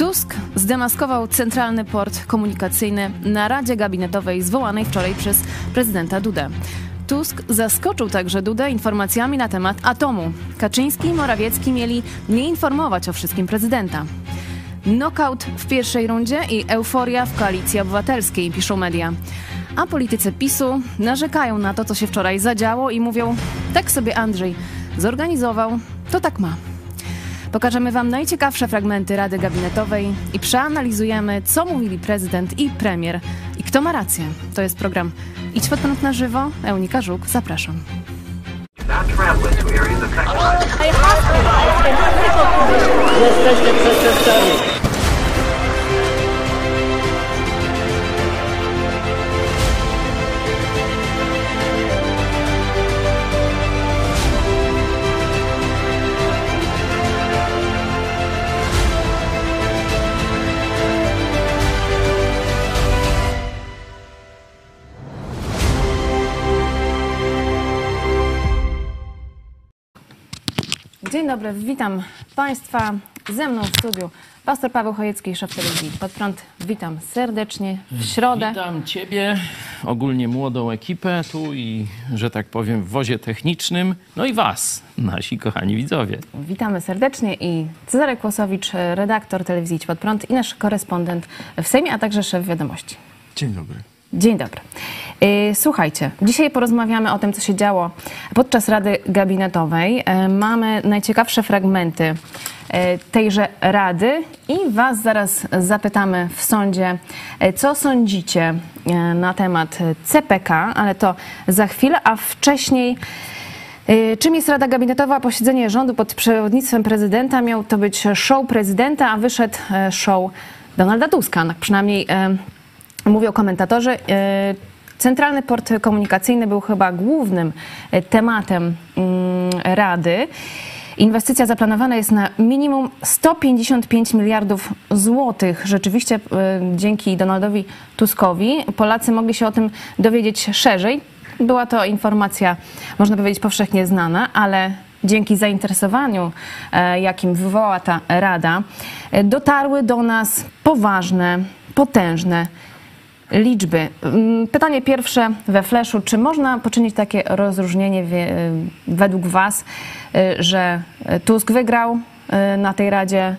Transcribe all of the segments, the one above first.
Tusk zdemaskował centralny port komunikacyjny na Radzie Gabinetowej zwołanej wczoraj przez prezydenta Dudę. Tusk zaskoczył także Dudę informacjami na temat atomu. Kaczyński i Morawiecki mieli nie informować o wszystkim prezydenta. Knockout w pierwszej rundzie i euforia w koalicji obywatelskiej, piszą media. A politycy PiSu narzekają na to, co się wczoraj zadziało i mówią: tak sobie Andrzej zorganizował, to tak ma. Pokażemy Wam najciekawsze fragmenty Rady Gabinetowej i przeanalizujemy, co mówili prezydent i premier i kto ma rację. To jest program Idź pod prąd na żywo. Eunika Żuk, zapraszam. Jesteście. Dzień dobry, witam Państwa. Ze mną w studiu pastor Paweł Chojecki, szef telewizji Pod Prąd. Witam serdecznie w środę. Witam Ciebie, ogólnie młodą ekipę tu i, że tak powiem, w wozie technicznym, no i Was, nasi kochani widzowie. Witamy serdecznie i Cezary Kłosowicz, redaktor telewizji Idź Pod Prąd i nasz korespondent w Sejmie, a także szef wiadomości. Dzień dobry. Dzień dobry. Y, Słuchajcie, dzisiaj porozmawiamy o tym, co się działo podczas Rady Gabinetowej. Y, Mamy najciekawsze fragmenty y, tejże Rady i Was zaraz zapytamy w sądzie, co sądzicie na temat CPK, ale to za chwilę, a wcześniej. Czym jest Rada Gabinetowa? Posiedzenie rządu pod przewodnictwem prezydenta. Miał to być show prezydenta, a wyszedł e, show Donalda Tuska. Tak przynajmniej e, mówią komentatorzy. E, Centralny port komunikacyjny był chyba głównym e, tematem mm, Rady. Inwestycja zaplanowana jest na minimum 155 miliardów złotych. Rzeczywiście e, dzięki Donaldowi Tuskowi Polacy mogli się o tym dowiedzieć szerzej. Była to informacja, można powiedzieć, powszechnie znana, ale dzięki zainteresowaniu, jakim wywołała ta Rada, dotarły do nas poważne, potężne liczby. Mm, Pytanie pierwsze we fleszu. Czy można poczynić takie rozróżnienie wie- według Was, y, że Tusk wygrał y, na tej Radzie,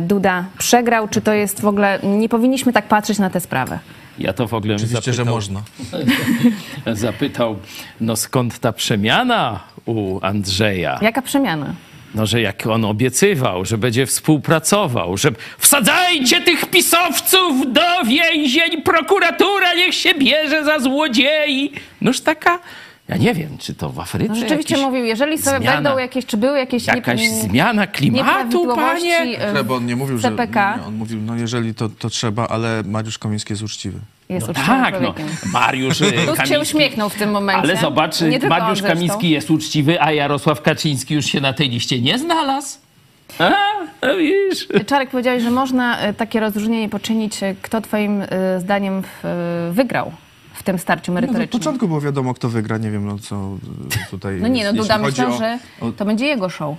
Duda przegrał? Czy to jest w ogóle, nie powinniśmy tak patrzeć na tę sprawę? Ja to w ogóle Oczywiście, że zapytał, można. zapytał, no skąd ta przemiana u Andrzeja? Jaka przemiana? No, że jak on obiecywał, że będzie współpracował, że wsadzajcie tych pisowców do więzień, prokuratura niech się bierze za złodziei. Noż taka, ja nie wiem, czy to w Afryce No rzeczywiście jakiś, mówił, jeżeli sobie zmiana. będą jakieś, czy były jakieś jakaś nie- zmiana klimatu, panie? Nie, bo on nie mówił, że... CPK? Nie, on mówił, no jeżeli to, to trzeba, ale Mariusz Kamiński jest uczciwy. Jest No uczciwym tak, no. człowiekiem. Mariusz y, Tusk się Kamiński. uśmiechnął w tym momencie. Ale zobacz, Mariusz. Kamiński jest uczciwy, a Jarosław Kaczyński już się na tej liście nie znalazł. A, no widzisz. Czarek powiedziałeś, że można e, takie rozróżnienie poczynić. E, Kto twoim e, zdaniem e, wygrał w tym starciu No, od merytorycznym? początku było wiadomo, kto wygra. Nie wiem, no co tutaj No nie, no. Duda myślał, o- że to będzie jego show.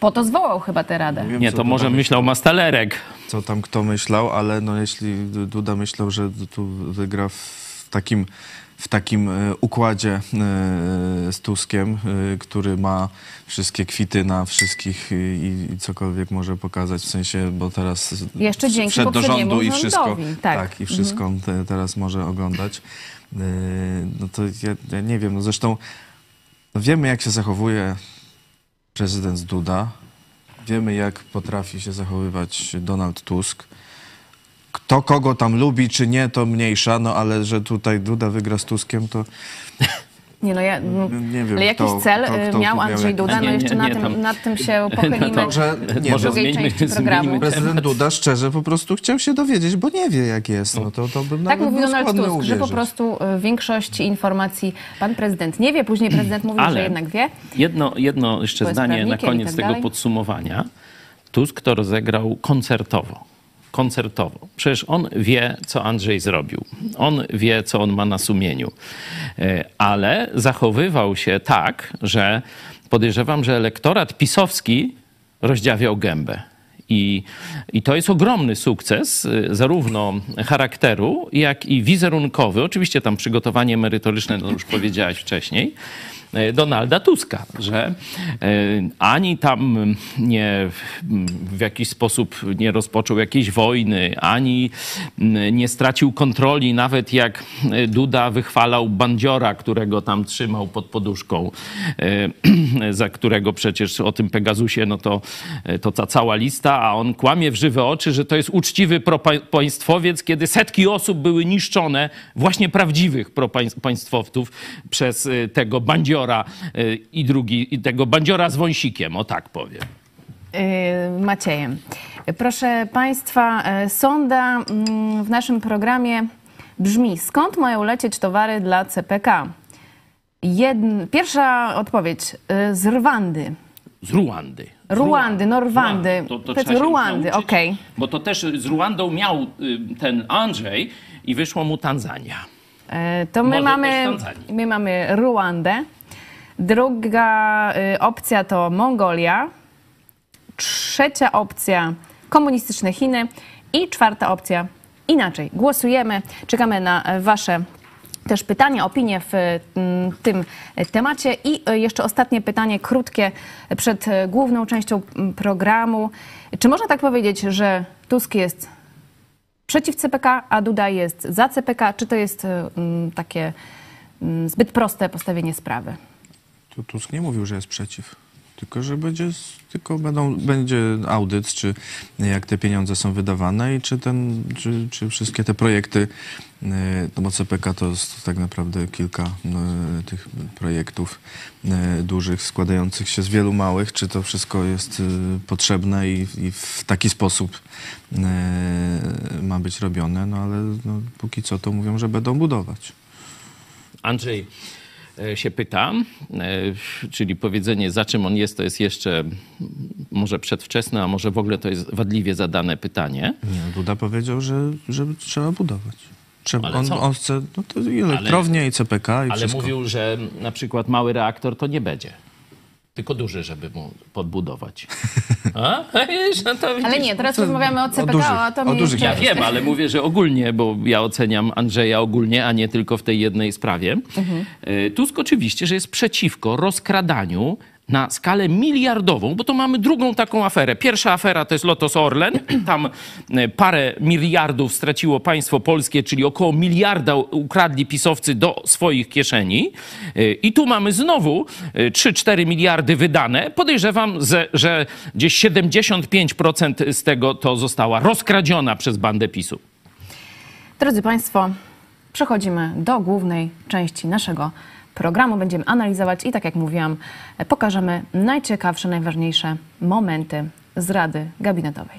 Po to zwołał chyba tę radę. wiem, Nie, co to Duda może myślał Mastalerek. co tam kto myślał, ale no jeśli Duda myślał, że tu wygra w takim, w takim e, układzie e, z Tuskiem, e, który ma wszystkie kwity na wszystkich i, i cokolwiek może pokazać, w sensie, bo teraz Jeszcze dzięki wszedł do rządu i wszystko, rządowi, tak. i wszystko on te, teraz może oglądać. No to ja, ja nie wiem, no zresztą no wiemy jak się zachowuje prezydent Duda. Wiemy, jak potrafi się zachowywać Donald Tusk. Kto kogo tam lubi, czy nie, to mniejsza, no ale że tutaj Duda wygra z Tuskiem, to Nie, no ja, no, nie wiem. ale jakiś kto- cel kto- e, kto miał Andrzej jakiś- Duda, no Nie, jeszcze nie, na nie, tym, tam- nad tym się pochylimy. No to- Że, nie, Może no, drugiej zmieńmy, części programu. prezydent. Duda szczerze po prostu chciał się dowiedzieć, bo nie wie, jak jest. No to, to bym Tak nawet mówił Donald Tusk, że po prostu e, większość informacji pan prezydent nie wie, później prezydent mówił, Ale że jednak wie. Jedno, jedno jeszcze zdanie na koniec tak tego podsumowania. Tusk to rozegrał koncertowo. Koncertowo. Przecież on wie, co Andrzej zrobił. On wie, co on ma na sumieniu. E, Ale zachowywał się tak, że podejrzewam, że elektorat pisowski rozdziawiał gębę. I, I to jest ogromny sukces, y, zarówno charakteru, jak i wizerunkowy. Oczywiście tam przygotowanie merytoryczne, no już powiedziałaś wcześniej, Donalda Tuska, że y, ani tam nie w jakiś sposób nie rozpoczął jakiejś wojny, ani nie stracił kontroli, nawet jak Duda wychwalał bandziora, którego tam trzymał pod poduszką, za którego przecież o tym Pegasusie, no to, to ta cała lista, a on kłamie w żywe oczy, że to jest uczciwy propaństwowiec, kiedy setki osób były niszczone, właśnie prawdziwych propaństwowców przez tego bandziora y, i drugi, i tego bandziora z wąsikiem, o tak powiem. y, Maciejem. Proszę Państwa, y, sonda mm, w naszym programie brzmi: skąd mają lecieć towary dla CPK? Jedn... Pierwsza odpowiedź z Rwandy. Z Ruandy. Ruandy, no Rwandy. Ruandy. To, to Ruandy, okej. Bo to też z Ruandą miał ten Andrzej i wyszło mu Tanzania. To my Może mamy, my mamy Ruandę. Druga y, opcja to Mongolia. Trzecia opcja komunistyczne Chiny. I czwarta opcja inaczej. Głosujemy. Czekamy na e, Wasze też pytania, opinie w mm, tym temacie. I e, jeszcze ostatnie pytanie, krótkie, przed e, główną częścią mm, programu. Czy można tak powiedzieć, że Tusk jest przeciw CPK, a Duda jest za CPK? Czy to jest takie zbyt proste postawienie sprawy? Tu Tusk nie mówił, że jest przeciw. Tylko, że będzie, tylko będą, będzie audyt, czy jak te pieniądze są wydawane i czy, ten, czy, czy wszystkie te projekty, e, no bo CPK to jest tak naprawdę kilka e, tych projektów e, dużych, składających się z wielu małych, czy to wszystko jest e, potrzebne i, i w taki sposób ma być robione, no ale no, póki co to mówią, że będą budować. Andrzej się pyta, e, czyli powiedzenie za czym on jest, to jest jeszcze może przedwczesne, a może w ogóle to jest wadliwie zadane pytanie. Nie, Duda powiedział, że, że trzeba budować. Trzeba, Ale on, co? on chce, no to i elektrownie, i CPK, i Ale wszystko. mówił, że na przykład mały reaktor to nie będzie. Tylko duży, żeby mu podbudować. A? No to Ale nie, teraz rozmawiamy o CPK, dużych, a to o dużych Ja wiem, ale mówię, że ogólnie, bo ja oceniam Andrzeja ogólnie, a nie tylko w tej jednej sprawie. E, Tusk oczywiście, że jest przeciwko rozkradaniu na skalę miliardową, bo to mamy drugą taką aferę. Pierwsza afera to jest Lotos Orlen. Tam e, parę miliardów straciło państwo polskie, czyli około miliarda ukradli pisowcy do swoich kieszeni. E, I tu mamy znowu e, 3-4 miliardy wydane. Podejrzewam, że gdzieś 75% z tego to została rozkradziona przez bandę PiSu. Drodzy Państwo, przechodzimy do głównej części naszego programu. Będziemy analizować i tak jak mówiłam, pokażemy najciekawsze, najważniejsze momenty z Rady Gabinetowej.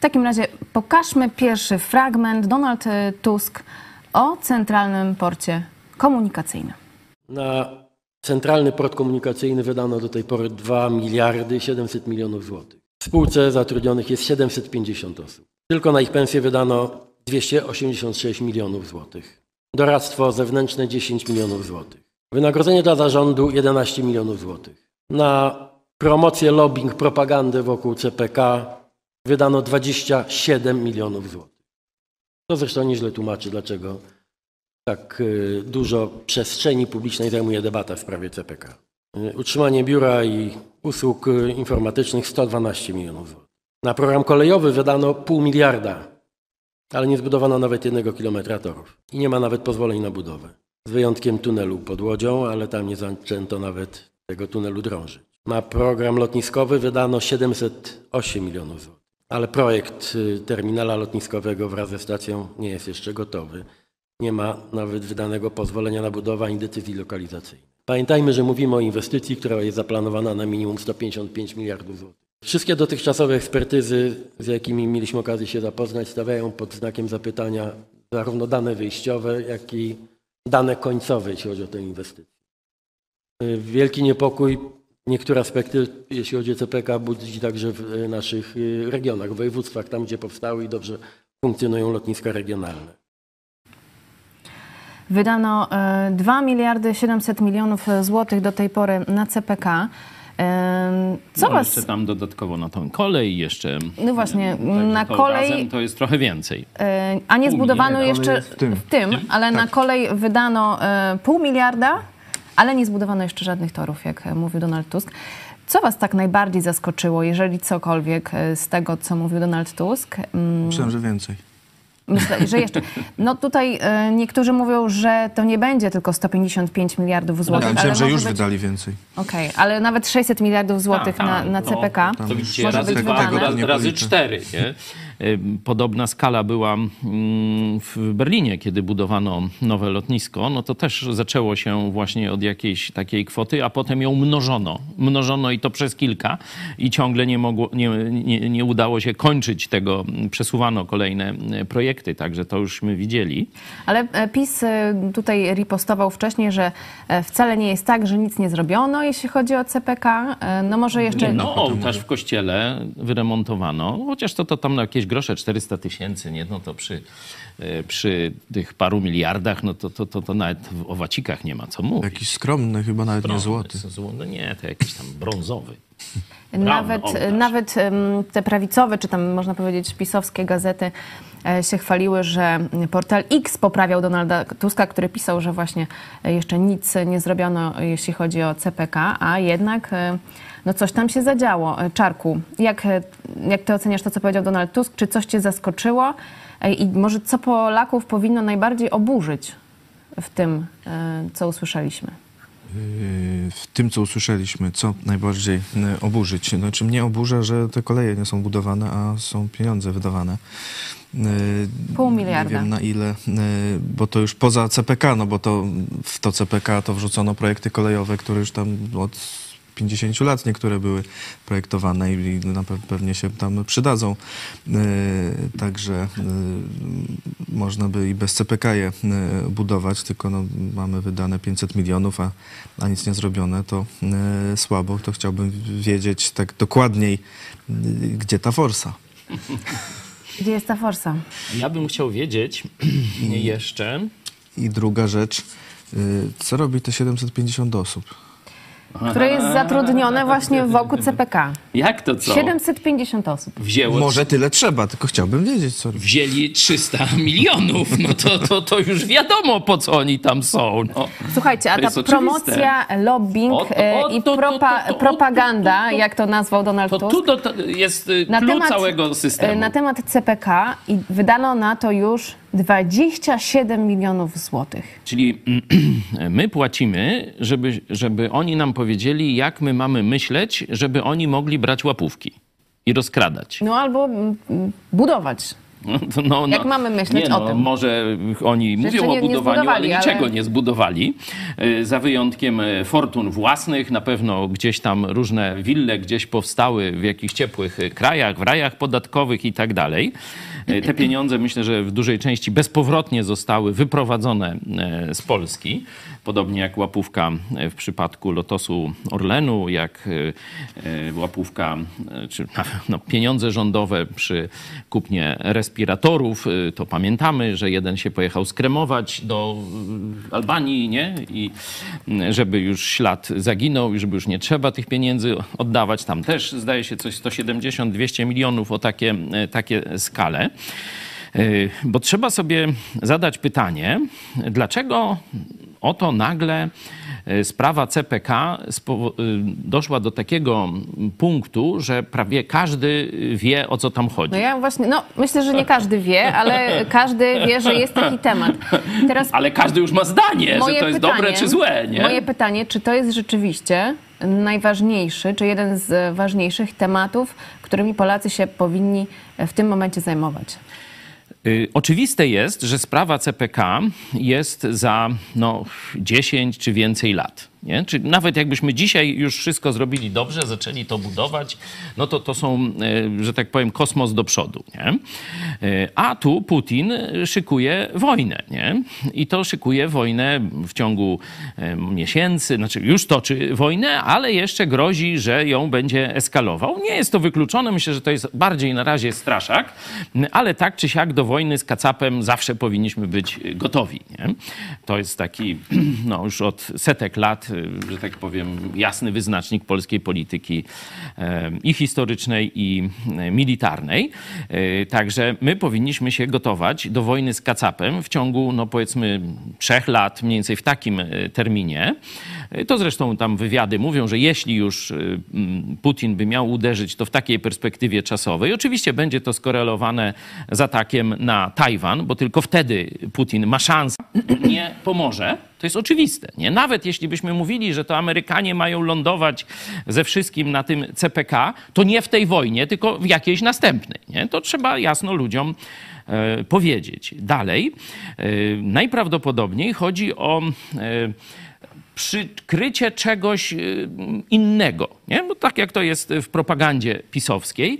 W takim razie pokażmy pierwszy fragment. Donald e, Tusk o Centralnym Porcie Komunikacyjnym. Na centralny port komunikacyjny wydano do tej pory 2 miliardy 700 milionów złotych. W spółce zatrudnionych jest 750 osób. Tylko na ich pensje wydano 286 milionów złotych. Doradztwo zewnętrzne 10 milionów złotych. Wynagrodzenie dla zarządu 11 milionów złotych. Na promocję, lobbying, propagandę wokół CPK wydano 27 milionów złotych. To zresztą nieźle tłumaczy, dlaczego tak y, dużo przestrzeni publicznej zajmuje debata w sprawie CPK. Y, Utrzymanie biura i usług y, informatycznych 112 milionów złotych. Na program kolejowy wydano pół miliarda, ale nie zbudowano nawet jednego kilometra torów. I nie ma nawet pozwoleń na budowę. Z wyjątkiem tunelu pod Łodzią, ale tam nie zaczęto nawet tego tunelu drążyć. Na program lotniskowy wydano 708 milionów złotych. Ale projekt y, terminala lotniskowego wraz ze stacją nie jest jeszcze gotowy. Nie ma nawet wydanego pozwolenia na budowę ani decyzji lokalizacyjnej. Pamiętajmy, że mówimy o inwestycji, która jest zaplanowana na minimum 155 miliardów złotych. Wszystkie dotychczasowe ekspertyzy, z jakimi mieliśmy okazję się zapoznać, stawiają pod znakiem zapytania zarówno dane wyjściowe, jak i dane końcowe, jeśli chodzi o tę inwestycję. Y, Wielki niepokój, niektóre aspekty, jeśli chodzi o CPK, budzi także w y, naszych y, regionach, w województwach, tam gdzie powstały i dobrze funkcjonują lotniska regionalne. Wydano e, 2 miliardy 700 milionów złotych do tej pory na CPK. E, Co no, was... Jeszcze tam dodatkowo na tą kolej, jeszcze... No właśnie, na to kolej- To jest trochę więcej. E, A nie zbudowano miliarda, jeszcze w tym. w tym, ale na kolej wydano e, pół miliarda, ale nie zbudowano jeszcze żadnych torów, jak e, mówił Donald Tusk. Co was tak najbardziej zaskoczyło, jeżeli cokolwiek e, z tego, co mówił Donald Tusk? Mm, Myślałem, że więcej. Myślę, że jeszcze. No tutaj e, niektórzy mówią, że to nie będzie tylko 155 miliardów złotych. Ja ale myślałem, że już być- wydali więcej. Okej, ale nawet 600 miliardów złotych Tak, na, tak, na no, CPK. To widzicie, może razy być dwa, razy, razy cztery. Nie? Ym, Podobna skala była mm, w Berlinie, kiedy budowano nowe lotnisko. No to też zaczęło się właśnie od jakiejś takiej kwoty, a potem ją mnożono. Mnożono i to przez kilka i ciągle nie, mogło, nie, nie, nie udało się kończyć tego. Przesuwano kolejne e, projekty, także to już my widzieli. Ale e, PiS e, tutaj ripostował wcześniej, że e, wcale nie jest tak, że nic nie zrobiono, jeśli chodzi o CPK. E, No może jeszcze... No, ołtarz w kościele wyremontowano, chociaż to, to tam na jakieś grosze 400 tysięcy, nie? No to przy, e, przy tych paru miliardach, no to, to, to, to nawet w owacikach nie ma co mówić. Jakiś skromny, chyba nawet nie złoty. Zło- No nie, to jakiś tam brązowy. Nawet, nawet te prawicowe, czy tam można powiedzieć pisowskie gazety się chwaliły, że portal X poprawiał Donalda Tuska, który pisał, że właśnie e, jeszcze nic nie zrobiono, jeśli chodzi o CPK, a jednak e, no coś tam się zadziało. E, Czarku, jak, e, jak ty oceniasz to, co powiedział Donald Tusk? Czy coś cię zaskoczyło? E, I może co Polaków powinno najbardziej oburzyć w tym, e, co usłyszeliśmy? Yy, w tym, co usłyszeliśmy, co najbardziej yy, oburzyć. Znaczy mnie oburza, że te koleje nie są budowane, a są pieniądze wydawane. Yy, Pół miliarda. Nie wiem na ile, bo to już poza CPK, no bo to w to CPK to wrzucono projekty kolejowe, które już tam od 50 lat niektóre były projektowane i pewnie się tam przydadzą. Yy, Także yy, można by i bez CPK je yy, budować, tylko no, mamy wydane 500 milionów, a, a nic nie zrobione, to słabo. To chciałbym wiedzieć tak dokładniej, gdzie ta forsa. Gdzie jest ta forsa? Ja bym chciał wiedzieć jeszcze, I druga rzecz, co robi te 750 osób? Które jest zatrudnione właśnie wokół CPK. jak to co? 750 osób. Wzięło Może tyle trzeba, tylko chciałbym wiedzieć, co robi. wzięli 300 milionów, no to, to, to już wiadomo, po co oni tam są. No. Słuchajcie, a To ta promocja, lobbying O to- e, o i to- to- propa, to- to- propaganda, to- to- jak to nazwał Donald To Tusk, tu do, to jest y, na klucz temat, całego systemu. e, na temat CPK i wydano na to już 27 milionów złotych. Czyli my płacimy, żeby, żeby oni nam powiedzieli, jak my mamy myśleć, żeby oni mogli brać łapówki i rozkradać. No albo mm, budować. No, no, Jak mamy myśleć nie, o no, tym? Może oni Że mówią o nie- nie budowaniu, ale zbudowali, ale- niczego nie zbudowali. Y, Za wyjątkiem y, fortun własnych, na pewno gdzieś tam różne wille gdzieś powstały w jakichś ciepłych y, krajach, w rajach podatkowych i tak dalej. Y, Te pieniądze myślę, że w dużej części bezpowrotnie zostały wyprowadzone y, z Polski. Podobnie jak łapówka y, w przypadku Lotosu Orlenu, jak łapówka, czy no, pieniądze rządowe przy kupnie respiratorów. To pamiętamy, że jeden się pojechał skremować do Albanii, nie? I żeby już ślad zaginął i żeby już nie trzeba tych pieniędzy oddawać. Tam też zdaje się coś 170-200 milionów o takie, takie skale. Y, Bo trzeba sobie zadać pytanie, dlaczego oto nagle y, sprawa CPK y, doszła do takiego punktu, że prawie każdy wie, o co tam chodzi. No ja właśnie, no myślę, że nie każdy wie, ale każdy wie, że jest taki temat. Teraz Ale każdy już ma zdanie, że to jest pytanie- dobre czy złe, nie? Moje pytanie, czy to jest rzeczywiście najważniejszy, czy jeden z ważniejszych tematów, którymi Polacy się powinni w tym momencie zajmować? Y, Oczywiste jest, że sprawa CPK jest za no, 10 czy więcej lat. Nie? Czy nawet jakbyśmy dzisiaj już wszystko zrobili dobrze, zaczęli to budować, no to to są, e, że tak powiem, kosmos do przodu. Nie? E, A tu Putin szykuje wojnę. Nie? I to szykuje wojnę w ciągu e, miesięcy, znaczy już toczy wojnę, ale jeszcze grozi, że ją będzie eskalował. Nie jest to wykluczone, myślę, że to jest bardziej na razie straszak, ale tak czy siak do wojny z kacapem zawsze powinniśmy być gotowi. Nie? To jest taki, no już od setek lat, że tak powiem, jasny wyznacznik polskiej polityki e, i historycznej, i e, militarnej. Także my powinniśmy się gotować do wojny z kacapem w ciągu, no powiedzmy, trzech lat, mniej więcej w takim terminie. To zresztą tam wywiady mówią, że jeśli już Putin by miał uderzyć, to w takiej perspektywie czasowej. Oczywiście będzie to skorelowane z atakiem na Tajwan, bo tylko wtedy Putin ma szansę, nie pomoże. To jest oczywiste. Nie? Nawet jeśli byśmy mówili, że to Amerykanie mają lądować ze wszystkim na tym CPK, to nie w tej wojnie, tylko w jakiejś następnej. Nie? To trzeba jasno ludziom e, powiedzieć. Dalej, e, najprawdopodobniej chodzi o e, przykrycie czegoś innego. Nie? Bo tak jak to jest w propagandzie pisowskiej.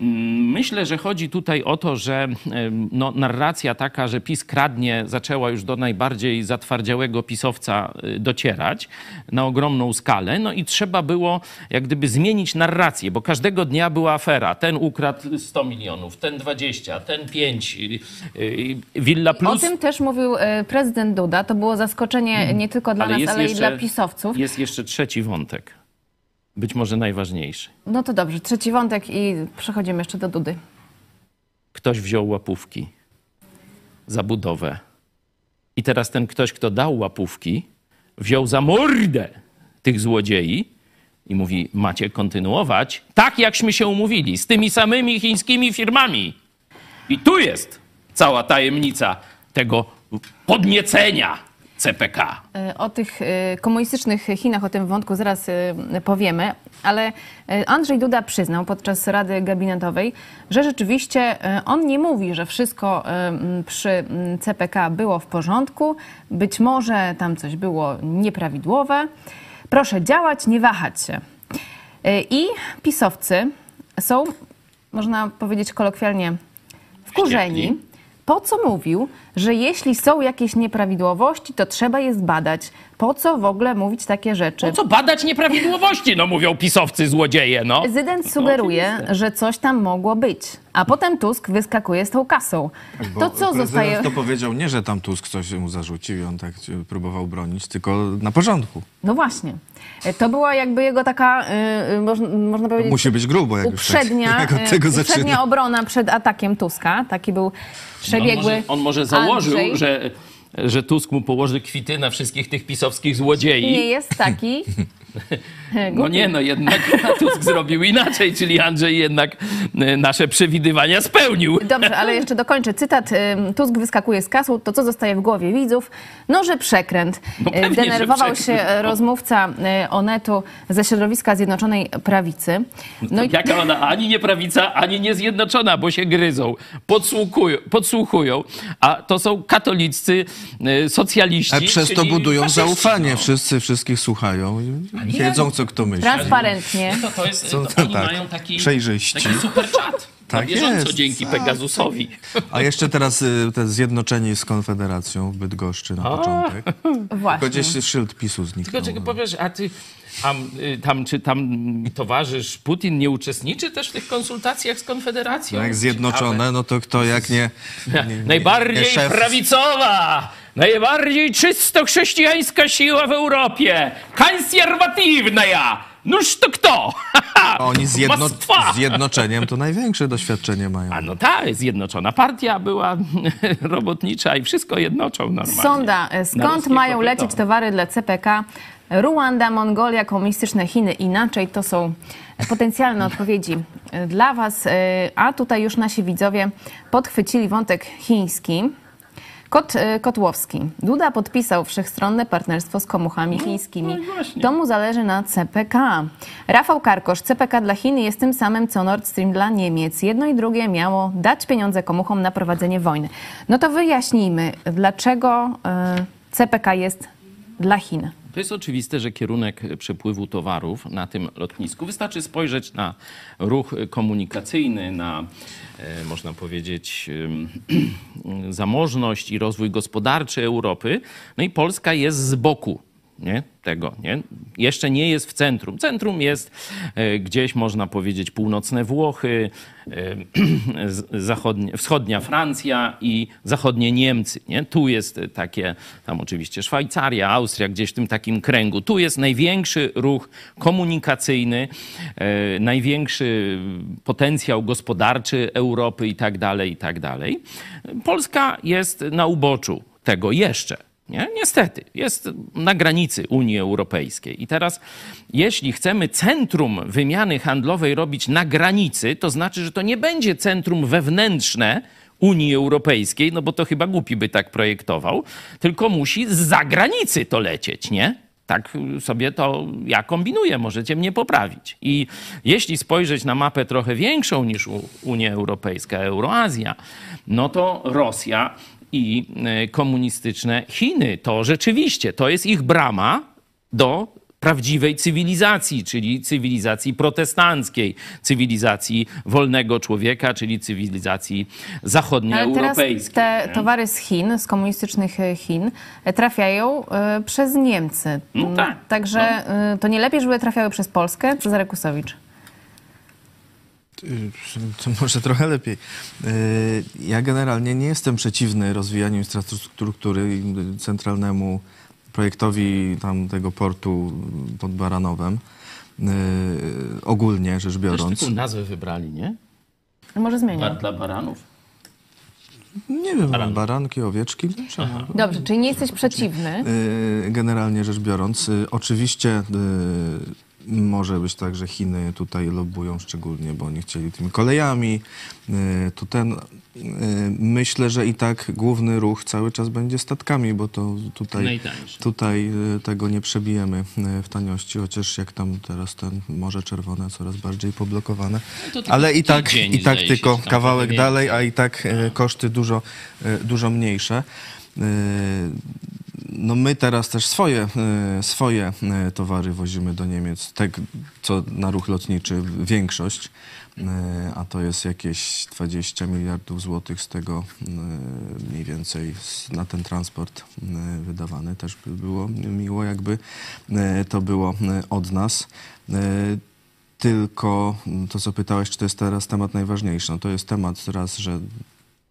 Mm, Myślę, że chodzi tutaj o to, że no, narracja taka, że PiS kradnie, zaczęła już do najbardziej zatwardziałego pisowca y, docierać na ogromną skalę. No i trzeba było jak gdyby zmienić narrację, bo każdego dnia była afera. Ten ukradł 100 milionów, ten 20, ten 5, y, y, Villa O Plus. tym też mówił prezydent Duda. To było zaskoczenie nie tylko dla nas, ale i dla pisowców. Jest jeszcze trzeci wątek. Być może najważniejszy. No to dobrze, trzeci wątek i przechodzimy jeszcze do Dudy. Ktoś wziął łapówki za budowę. I teraz ten ktoś, kto dał łapówki, wziął za mordę tych złodziei i mówi: Macie kontynuować tak, jakśmy się umówili, z tymi samymi chińskimi firmami. I tu jest cała tajemnica tego podniecenia CPK. E, O tych e, komunistycznych Chinach, o tym wątku zaraz e, powiemy, ale Andrzej Duda przyznał podczas Rady Gabinetowej, że rzeczywiście on nie mówi, że wszystko przy CPK było w porządku, być może tam coś było nieprawidłowe. Proszę działać, nie wahać się. I pisowcy są, można powiedzieć kolokwialnie, wkurzeni. Po co mówił, że jeśli są jakieś nieprawidłowości, to trzeba je zbadać? Po co w ogóle mówić takie rzeczy? Po co badać nieprawidłowości, no mówią pisowcy złodzieje, no. Prezydent sugeruje, że coś tam mogło być, a potem Tusk wyskakuje z tą kasą. Bo To co zostaje... to powiedział nie, że tam Tusk coś mu zarzucił i on tak się próbował bronić, tylko na porządku. No właśnie. To była jakby jego taka, y, y, można, można powiedzieć... Musi być grubo, jak już tak, uprzednia, jak od y, tego uprzednia zaczyna. obrona przed atakiem Tuska. Taki był On przebiegły może, on może założył, Andrzej. że, że Tusk mu położy kwity na wszystkich tych pisowskich złodziei. Nie jest taki... No nie, no jednak Tusk zrobił inaczej, czyli Andrzej jednak e, nasze przewidywania spełnił. Dobrze, ale jeszcze dokończę cytat. Tusk wyskakuje z kasą. To co zostaje w głowie widzów? No, że przekręt. No Y, pewnie, że Denerwował przekręt, się no. rozmówca y, Onetu ze środowiska Zjednoczonej Prawicy. No i Jaka ona ani nie prawica, ani nie zjednoczona, bo się gryzą, podsłuchują, podsłuchują a to są katoliccy socjaliści. A przez to budują faszyści, zaufanie. no. Wszyscy wszystkich słuchają wiedzą, no- co kto myśli. transparentnie. No to, to jest, Są to oni tak, mają taki, przejrzyści. taki super czat. Tak na bieżąco jest. dzięki Pegasusowi. A jeszcze teraz y, te zjednoczeni z Konfederacją w Bydgoszczy na początek. Tylko Właśnie. gdzieś szyld PiSu Tylko zniknął. czego powiesz, a ty a, y, tam, czy tam towarzysz Putin nie uczestniczy też w tych konsultacjach z Konfederacją? No jak zjednoczone, no to kto jak nie... Nie, nie Najbardziej nie prawicowa, najbardziej czysto chrześcijańska siła w Europie, konserwatywna ja. Noż to kto? Oni z, jedno, z to największe doświadczenie mają. A no tak, zjednoczona partia była robotnicza i wszystko jednoczą normalnie. Sonda. Na Skąd mają kobietowe. lecieć towary dla CPK? Ruanda, Mongolia, komunistyczne Chiny inaczej. To są potencjalne odpowiedzi dla Was. A tutaj już nasi widzowie podchwycili wątek chiński. Kot, e, Kotłowski. Duda podpisał wszechstronne partnerstwo z komuchami chińskimi. no i właśnie. To mu zależy na CPK. Rafał Karkosz. CPK dla Chin jest tym samym, co Nord Stream dla Niemiec. Jedno i drugie miało dać pieniądze komuchom na prowadzenie wojny. No to wyjaśnijmy, dlaczego e, CPK jest dla Chin. To jest oczywiste, że kierunek przepływu towarów na tym lotnisku wystarczy spojrzeć na ruch komunikacyjny, na można powiedzieć zamożność i rozwój gospodarczy Europy. No i Polska jest z boku nie? tego. Nie? Jeszcze nie jest w centrum. Centrum jest e, gdzieś, można powiedzieć, północne Włochy, e, zachodnie, wschodnia Francja i zachodnie Niemcy. Nie? Tu jest takie, tam oczywiście Szwajcaria, Austria, gdzieś w tym takim kręgu. Tu jest największy ruch komunikacyjny, e, największy potencjał gospodarczy Europy i tak dalej, i tak dalej. Polska jest na uboczu tego jeszcze. Nie? Niestety, jest na granicy Unii Europejskiej. I teraz, jeśli chcemy centrum wymiany handlowej robić na granicy, to znaczy, że to nie będzie centrum wewnętrzne Unii Europejskiej, no bo to chyba głupi by tak projektował, tylko musi z zagranicy to lecieć, nie? Tak sobie to ja kombinuję, możecie mnie poprawić. I jeśli spojrzeć na mapę trochę większą niż Unia Europejska, Euroazja, no to Rosja i e, komunistyczne Chiny to rzeczywiście to jest ich brama do prawdziwej cywilizacji, czyli cywilizacji protestanckiej, cywilizacji wolnego człowieka, czyli cywilizacji Ale teraz zachodnioeuropejskiej. te nie? towary z Chin, z komunistycznych e, Chin, e, trafiają przez Niemcy. No tak, Także e, to nie lepiej, żeby trafiały przez Polskę? Cezary Kusowicz. Y, To może trochę lepiej. Y, Ja generalnie nie jestem przeciwny rozwijaniu infrastruktury i centralnemu projektowi tam tego portu pod Baranowem. y, Ogólnie rzecz Też biorąc. taką nazwę wybrali, nie? No może zmienię. Bar dla baranów. Nie wiem, Baran. baranki, owieczki. czemu? Dobrze, czyli nie jesteś przeciwny. Generalnie rzecz biorąc, oczywiście może być tak, że Chiny tutaj lobbują szczególnie, bo oni chcieli tymi kolejami. y, Tu ten, y, myślę, że i tak główny ruch cały czas będzie statkami, bo to tutaj, tutaj y, tego nie przebijemy w taniości, chociaż jak tam teraz ten Morze Czerwone coraz bardziej poblokowane. No Ale i tak, i tak się, tylko kawałek dalej, a i tak e, koszty dużo, dużo mniejsze. No my teraz też swoje, e, swoje e, towary wozimy do Niemiec, tak co na ruch lotniczy większość, e, a to jest jakieś 20 miliardów złotych z tego mniej więcej na ten transport wydawane. Też by było miło, jakby to było od nas. Tylko to, co pytałeś, czy to jest teraz temat najważniejszy. No to jest temat raz, że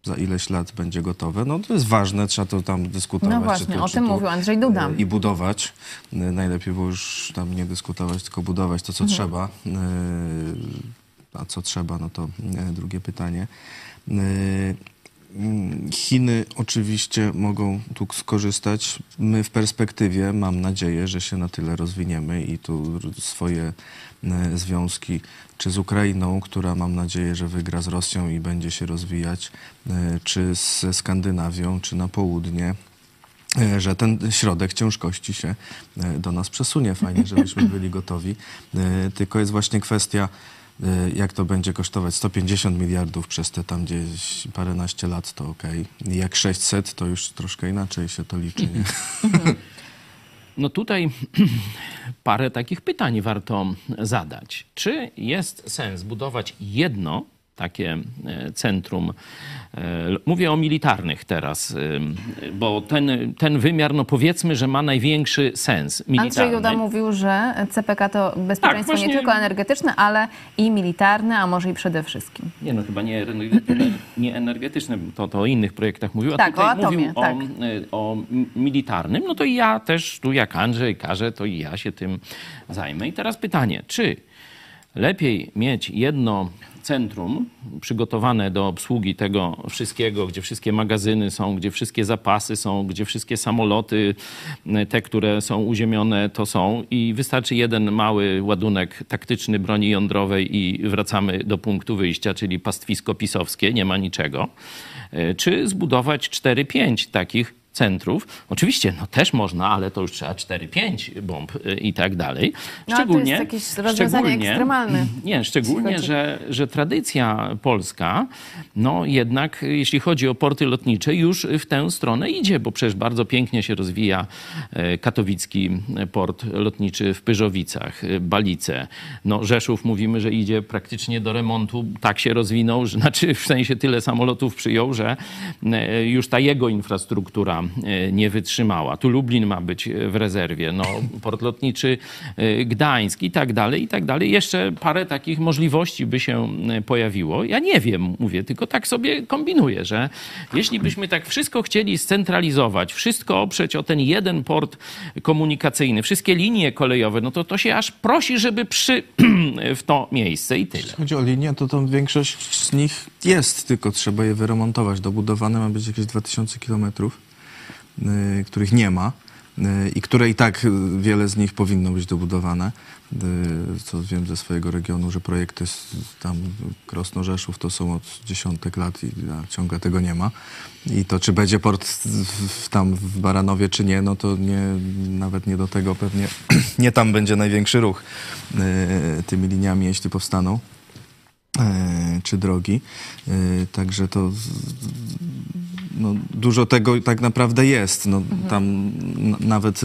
za ileś lat będzie gotowe. No to jest ważne, trzeba to tam dyskutować. No właśnie, tu, o tym tu, mówił Andrzej Duda. e, I budować. E, Najlepiej było już tam nie dyskutować, tylko budować to, co Mhm. trzeba. E, A co trzeba, no to drugie pytanie. Chiny oczywiście mogą tu skorzystać. My w perspektywie mam nadzieję, że się na tyle rozwiniemy i tu swoje e, związki, czy z Ukrainą, która mam nadzieję, że wygra z Rosją i będzie się rozwijać, e, czy ze Skandynawią, czy na południe, e, że ten środek ciężkości się do nas przesunie. Fajnie, żebyśmy byli gotowi. Tylko jest właśnie kwestia, jak to będzie kosztować. 150 miliardów przez te tam gdzieś paręnaście lat, to okej. Jak 600, to już troszkę inaczej się to liczy. Nie? No tutaj parę takich pytań warto zadać. Czy jest sens budować jedno takie e, centrum? Mówię o militarnych teraz, bo ten, ten wymiar, no powiedzmy, że ma największy sens Andrzej militarny. Duda mówił, że CPK to bezpieczeństwo właśnie- nie tylko energetyczne, ale i militarne, a może i przede wszystkim. Nie, no chyba nie, nie energetyczne, to, to o innych projektach mówił, a Tak, tutaj o atomie, mówił o, tak. e, o m- militarnym. No to i ja też, tu jak Andrzej każe, to i ja się tym zajmę. I teraz pytanie, czy lepiej mieć jedno centrum przygotowane do obsługi tego wszystkiego, gdzie wszystkie magazyny są, gdzie wszystkie zapasy są, gdzie wszystkie samoloty, e, te, które są uziemione, to są i wystarczy jeden mały ładunek taktyczny broni jądrowej i wracamy do punktu wyjścia, czyli pastwisko pisowskie, nie ma niczego. E, Czy zbudować 4-5 takich centrów. Oczywiście, no też można, ale to już trzeba 4-5 bomb y, i tak dalej. No, ale to jest jakieś rozwiązanie ekstremalne, Nie, szczególnie, że, że tradycja polska, no jednak jeśli chodzi o porty lotnicze, już w tę stronę idzie, bo przecież bardzo pięknie się rozwija e, katowicki port lotniczy w Pyrzowicach, e, Balice. No Rzeszów mówimy, że idzie praktycznie do remontu. Tak się rozwinął, znaczy w sensie tyle samolotów przyjął, że e, już ta jego infrastruktura nie wytrzymała. Tu Lublin ma być w rezerwie, no port lotniczy e, Gdańsk i tak dalej, i tak dalej. Jeszcze parę takich możliwości by się e, pojawiło. Ja nie wiem, mówię, tylko tak sobie kombinuję, że jeśli byśmy tak wszystko chcieli scentralizować, wszystko oprzeć o ten jeden port komunikacyjny, wszystkie linie kolejowe, no to to się aż prosi, żeby przy w to miejsce i tyle. Jeśli chodzi o linię, to tam większość z nich jest, tylko trzeba je wyremontować. Dobudowane ma być jakieś 2000 kilometrów, których nie ma y, i które i tak y, wiele z nich powinno być dobudowane. Y, Co wiem ze swojego regionu, że projekty tam Krosno-Rzeszów to są od dziesiątek lat i ciągle tego nie ma. I to czy będzie port w, tam w Baranowie, czy nie, no to nie, nawet nie do tego pewnie, nie tam będzie największy ruch y, tymi liniami, jeśli powstaną czy drogi. Także to no, dużo tego tak naprawdę jest. No, Tam n- nawet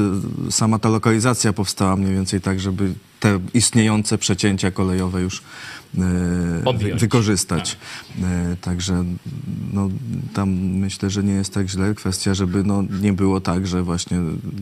e, sama ta lokalizacja powstała mniej więcej tak, żeby te istniejące przecięcia kolejowe już e, wy, Objąć. wykorzystać. E, Także no, tam myślę, że nie jest tak źle. Kwestia, żeby no, nie było tak, że właśnie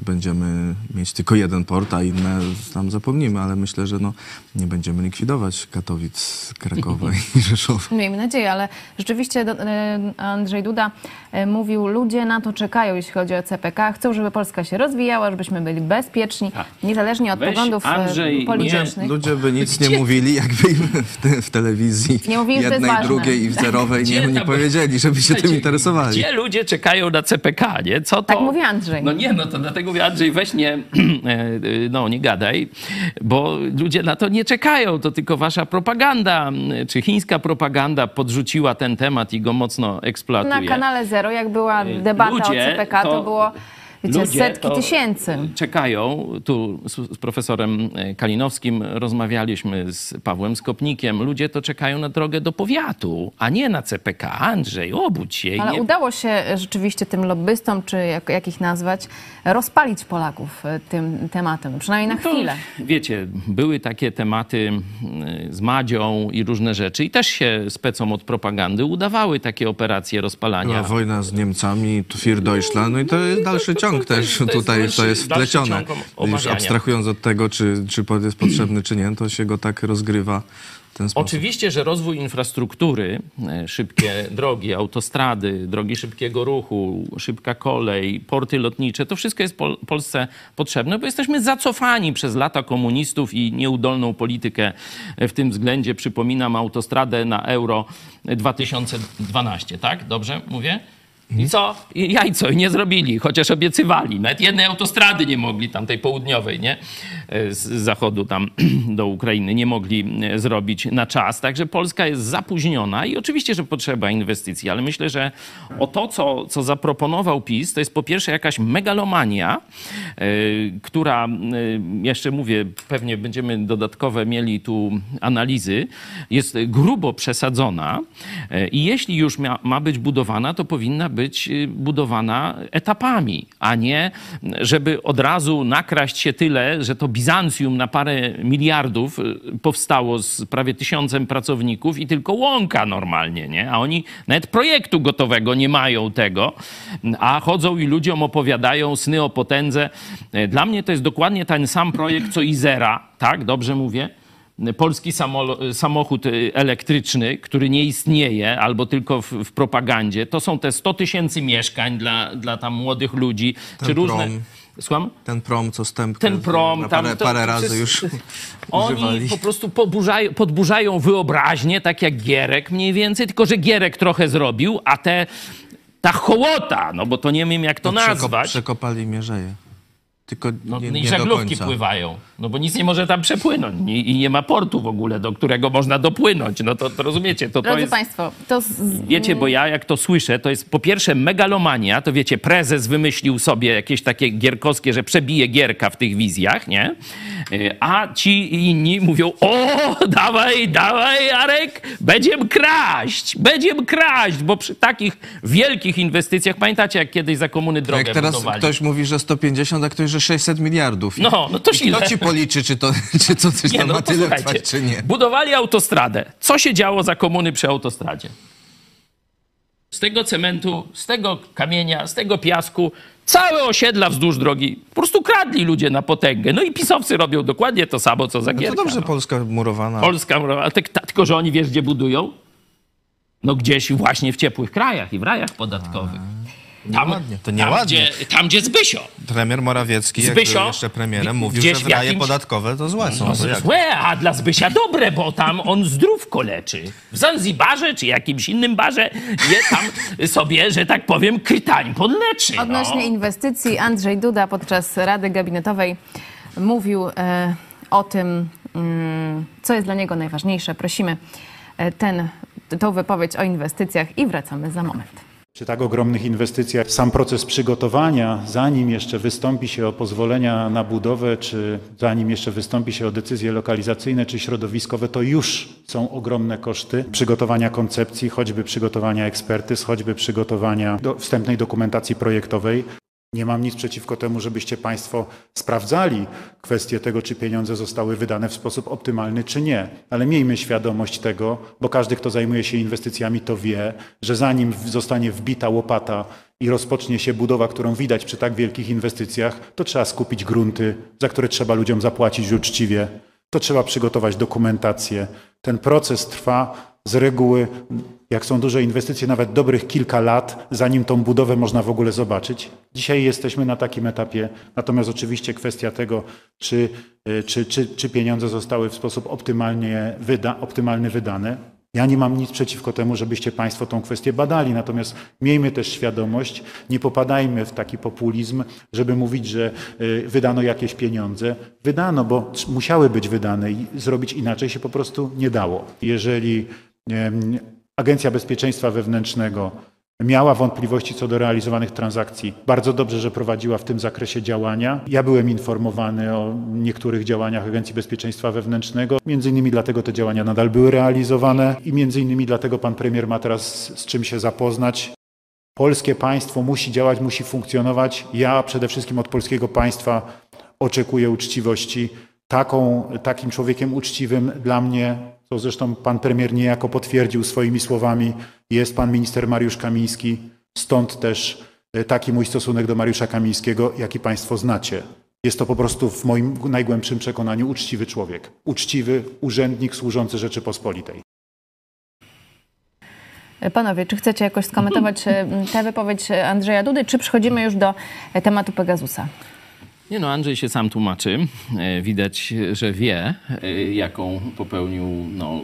będziemy mieć tylko jeden port, a inne tam zapomnimy, ale myślę, że no, nie będziemy likwidować Katowic, Krakowa i Rzeszowa. Miejmy nadzieję, ale rzeczywiście e, Andrzej Duda e, mówił, ludzie na to czekają, jeśli chodzi o CPK. Chcą, żeby Polska się rozwijała, żebyśmy byli bezpieczni, Tak. niezależnie od Weź, poglądów e, Andrzej, politycznych. Ludzie by nic nie mówili, jakby im w, te, w telewizji Nie mówili, jednej, drugiej i w zerowej nie, nie powiedzieli, żeby się tym interesowali. Gdzie ludzie czekają na CPK, nie? Co to? Tak mówi Andrzej. No nie, no to dlatego mówię, Andrzej, weź nie, e, no nie gadaj, bo ludzie na to nie czekają. To tylko wasza propaganda, czy chińska propaganda podrzuciła ten temat i go mocno eksploatuje. Na kanale Zero, jak była debata Ludzie o CPK, to, to- było wiecie, Ludzie setki to tysięcy. Czekają. Tu z, z profesorem e, Kalinowskim rozmawialiśmy z Pawłem Skopnikiem. Ludzie to czekają na drogę do powiatu, a nie na CPK. Andrzej, obudź się. Ale nie udało się e, rzeczywiście tym lobbystom, czy jak, jak ich nazwać, rozpalić Polaków e, tym tematem, przynajmniej na To, chwilę. Wiecie, były takie tematy z Madzią i różne rzeczy i też się specom od propagandy udawały takie operacje rozpalania. Była wojna z Niemcami, tu Für Deutschland, no i to jest dalszy ciąg to jest- też to jest tutaj, to jest dalszy wplecione. ciąg om- Już abstrahując od tego, czy, czy jest potrzebny, czy nie, to się go tak rozgrywa. Oczywiście, że rozwój infrastruktury, e, szybkie drogi, autostrady, drogi szybkiego ruchu, szybka kolej, porty lotnicze, to wszystko jest Pol- Polsce potrzebne, bo jesteśmy zacofani przez lata komunistów i nieudolną politykę w tym względzie. Przypominam autostradę na Euro 2012, tak? Dobrze mówię? I co? I jajco, i nie zrobili, chociaż obiecywali. Nawet jednej autostrady nie mogli, tam tej południowej, nie? Z zachodu tam do Ukrainy nie mogli e, zrobić na czas. Także Polska jest zapóźniona i oczywiście, że potrzeba inwestycji, ale myślę, że o to, co, co zaproponował PiS, to jest po pierwsze jakaś megalomania, e, która, e, jeszcze mówię, pewnie będziemy dodatkowe mieli tu analizy, jest grubo przesadzona i jeśli już mia, ma być budowana, to powinna być budowana etapami, a nie żeby od razu nakraść się tyle, że to Bizancjum na parę miliardów y, powstało z prawie tysiącem pracowników i tylko łąka normalnie, nie? A oni nawet projektu gotowego nie mają tego, a chodzą i ludziom opowiadają sny o potędze. E, Dla mnie to jest dokładnie ten sam projekt co Izera, tak? Dobrze mówię? Polski samochód y, elektryczny, który nie istnieje albo tylko w, w propagandzie, to są te 100 tysięcy mieszkań dla, dla tam młodych ludzi, Ten czy różne... prom. Słucham? Ten prom, co stępkę Ten prom, tam parę, to- parę to razy już Oni używali. po prostu podburzają, podburzają wyobraźnię, tak jak Gierek mniej więcej, tylko że Gierek trochę zrobił, a te, ta hołota, no bo to nie wiem jak to No, przeko- nazwać, Przekopali Mierzeję. Tylko No, nie, I nie do żaglówki końca. pływają, no bo nic nie może tam przepłynąć i, i nie ma portu w ogóle, do którego można dopłynąć. No to, to rozumiecie, to, to Drodzy jest... Państwo, to z... Wiecie, bo ja jak to słyszę, to jest po pierwsze megalomania, to wiecie, prezes wymyślił sobie jakieś takie gierkowskie, że przebije gierka w tych wizjach, nie? Y, A ci inni mówią, o, dawaj, dawaj, Arek, będziemy kraść, będziemy kraść, bo przy takich wielkich inwestycjach, pamiętacie jak kiedyś za komuny drogę Jak teraz budowali? ktoś mówi, że 150, a ktoś, że 600 miliardów. No, no to I? Kto ci policzy, czy to, czy to coś Nie, tam no ma tyle trwać, czy nie? budowali autostradę. Co się działo za komuny przy autostradzie? Z tego cementu, z tego kamienia, z tego piasku, całe osiedla wzdłuż drogi po prostu kradli ludzie na potęgę. No i pisowcy robią dokładnie to samo, co za No to dobrze, no. Polska murowana. Polska, tak, tak, tylko że oni wiesz, gdzie budują? No gdzieś właśnie w ciepłych krajach i w rajach podatkowych. Tam, nieładnie. To tam, gdzie, tam, gdzie Zbysio. Premier Morawiecki, jak Zbysio, był jeszcze premierem, mówił, że w w raje jakimś- podatkowe to złe są. No, to złe, a dla Zbysia dobre, bo tam on zdrówko leczy. W Zanzibarze czy jakimś innym barze je tam sobie, że tak powiem, krytań podleczy. Odnośnie no. inwestycji, Andrzej Duda podczas Rady Gabinetowej mówił e, o tym, mm, co jest dla niego najważniejsze. Prosimy e, ten, tą wypowiedź o inwestycjach i wracamy za moment. Przy tak ogromnych inwestycjach sam proces przygotowania, zanim jeszcze wystąpi się o pozwolenia na budowę, czy zanim jeszcze wystąpi się o decyzje lokalizacyjne czy środowiskowe, to już są ogromne koszty przygotowania koncepcji, choćby przygotowania ekspertyz, choćby przygotowania do wstępnej dokumentacji projektowej. Nie mam nic przeciwko temu, żebyście Państwo sprawdzali kwestię tego, czy pieniądze zostały wydane w sposób optymalny, czy nie. Ale miejmy świadomość tego, bo każdy, kto zajmuje się inwestycjami, to wie, że zanim zostanie wbita łopata i rozpocznie się budowa, którą widać przy tak wielkich inwestycjach, to trzeba skupić grunty, za które trzeba ludziom zapłacić uczciwie. To trzeba przygotować dokumentację. Ten proces trwa z reguły, jak są duże inwestycje, nawet dobrych kilka lat, zanim tą budowę można w ogóle zobaczyć. Dzisiaj jesteśmy na takim etapie, natomiast oczywiście kwestia tego, czy, y, czy, czy, czy pieniądze zostały w sposób optymalnie wyda, optymalny wydane. Ja nie mam nic przeciwko temu, żebyście Państwo tą kwestię badali, natomiast miejmy też świadomość, nie popadajmy w taki populizm, żeby mówić, że y, wydano jakieś pieniądze. Wydano, bo musiały być wydane i zrobić inaczej się po prostu nie dało. Jeżeli Agencja Bezpieczeństwa Wewnętrznego miała wątpliwości co do realizowanych transakcji. Bardzo dobrze, że prowadziła w tym zakresie działania. Ja byłem informowany o niektórych działaniach Agencji Bezpieczeństwa Wewnętrznego. Między innymi dlatego te działania nadal były realizowane i między innymi dlatego pan premier ma teraz z czym się zapoznać. Polskie państwo musi działać, musi funkcjonować. Ja przede wszystkim od polskiego państwa oczekuję uczciwości. Taką, takim człowiekiem uczciwym dla mnie, co zresztą pan premier niejako potwierdził swoimi słowami, jest pan minister Mariusz Kamiński. Stąd też e, taki mój stosunek do Mariusza Kamińskiego, jaki państwo znacie. Jest to po prostu w moim najgłębszym przekonaniu uczciwy człowiek. Uczciwy urzędnik służący Rzeczypospolitej. Panowie, czy chcecie jakoś skomentować e, tę wypowiedź Andrzeja Dudy, czy przechodzimy już do e, tematu Pegasusa? Nie no, Andrzej się sam tłumaczy. E, Widać, że wie, e, jaką popełnił, no,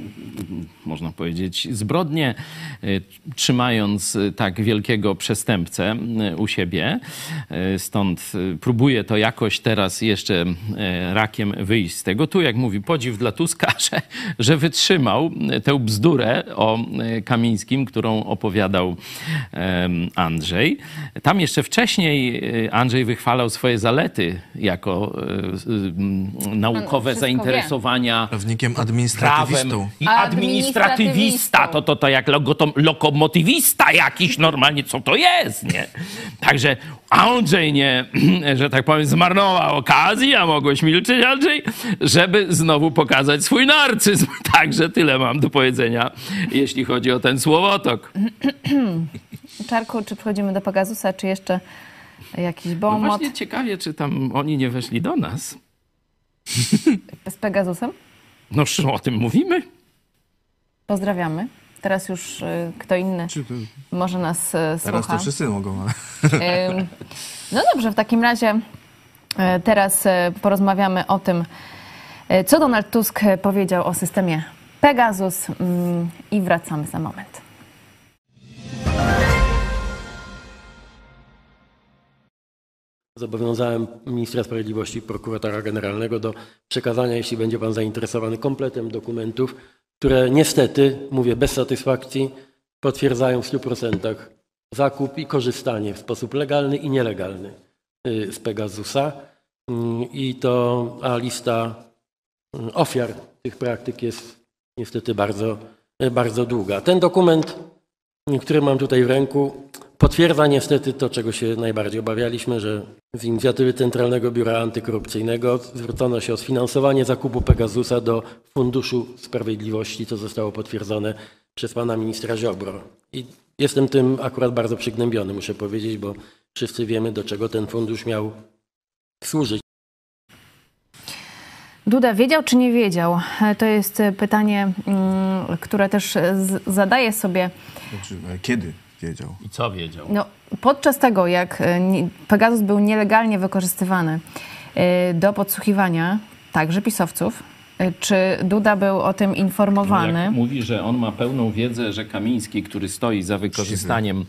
można powiedzieć, zbrodnię, e, trzymając tak wielkiego przestępcę u siebie. Stąd próbuje to jakoś teraz jeszcze rakiem wyjść z tego. Tu, jak mówi, podziw dla Tuska, że, że wytrzymał tę bzdurę o Kamińskim, którą opowiadał Andrzej. Tam jeszcze wcześniej Andrzej wychwalał swoje zalety jako e, naukowe zainteresowania Prawnikiem prawem administratywistą. i Administratywistą. administratywista, to, to, to jak logotom, lokomotywista jakiś normalnie, co to jest, nie? Także Andrzej nie, że tak powiem, zmarnował okazji, a mogłeś milczeć, Andrzej, żeby znowu pokazać swój narcyzm. Także tyle mam do powiedzenia, jeśli chodzi o ten słowotok. Czarku, czy przechodzimy do Pegasusa, czy jeszcze jakiś No bonmot właśnie ciekawie, czy tam oni nie weszli do nas. z Pegasusem? No o tym mówimy. Pozdrawiamy. Teraz już e, kto inny może nas Teraz słucha. to wszyscy mogą, No dobrze, w takim razie e, teraz porozmawiamy o tym, co Donald Tusk powiedział o systemie Pegasus mm, i wracamy za moment. Zobowiązałem ministra sprawiedliwości, prokuratora generalnego do przekazania, jeśli będzie pan zainteresowany, kompletem dokumentów, które niestety, mówię bez satysfakcji, potwierdzają w 100% zakup i korzystanie w sposób legalny i nielegalny y, z Pegasusa. Mm, I to, a lista mm, ofiar tych praktyk jest niestety bardzo, y, bardzo długa. Ten dokument, który mam tutaj w ręku, potwierdza niestety to, czego się najbardziej obawialiśmy, że z inicjatywy Centralnego Biura Antykorupcyjnego zwrócono się o sfinansowanie zakupu Pegasusa do Funduszu Sprawiedliwości, co zostało potwierdzone przez pana ministra Ziobro. I jestem tym akurat bardzo przygnębiony, muszę powiedzieć, bo wszyscy wiemy, do czego ten fundusz miał służyć. Duda wiedział czy nie wiedział? To jest pytanie, mm, które też zadaję sobie. Znaczy, e, Kiedy wiedział? I co wiedział? No, podczas tego, jak e, Pegasus był nielegalnie wykorzystywany e, do podsłuchiwania także pisowców, e, czy Duda był o tym No, informowany? jak mówi, że on ma pełną wiedzę, że Kamiński, który stoi za wykorzystaniem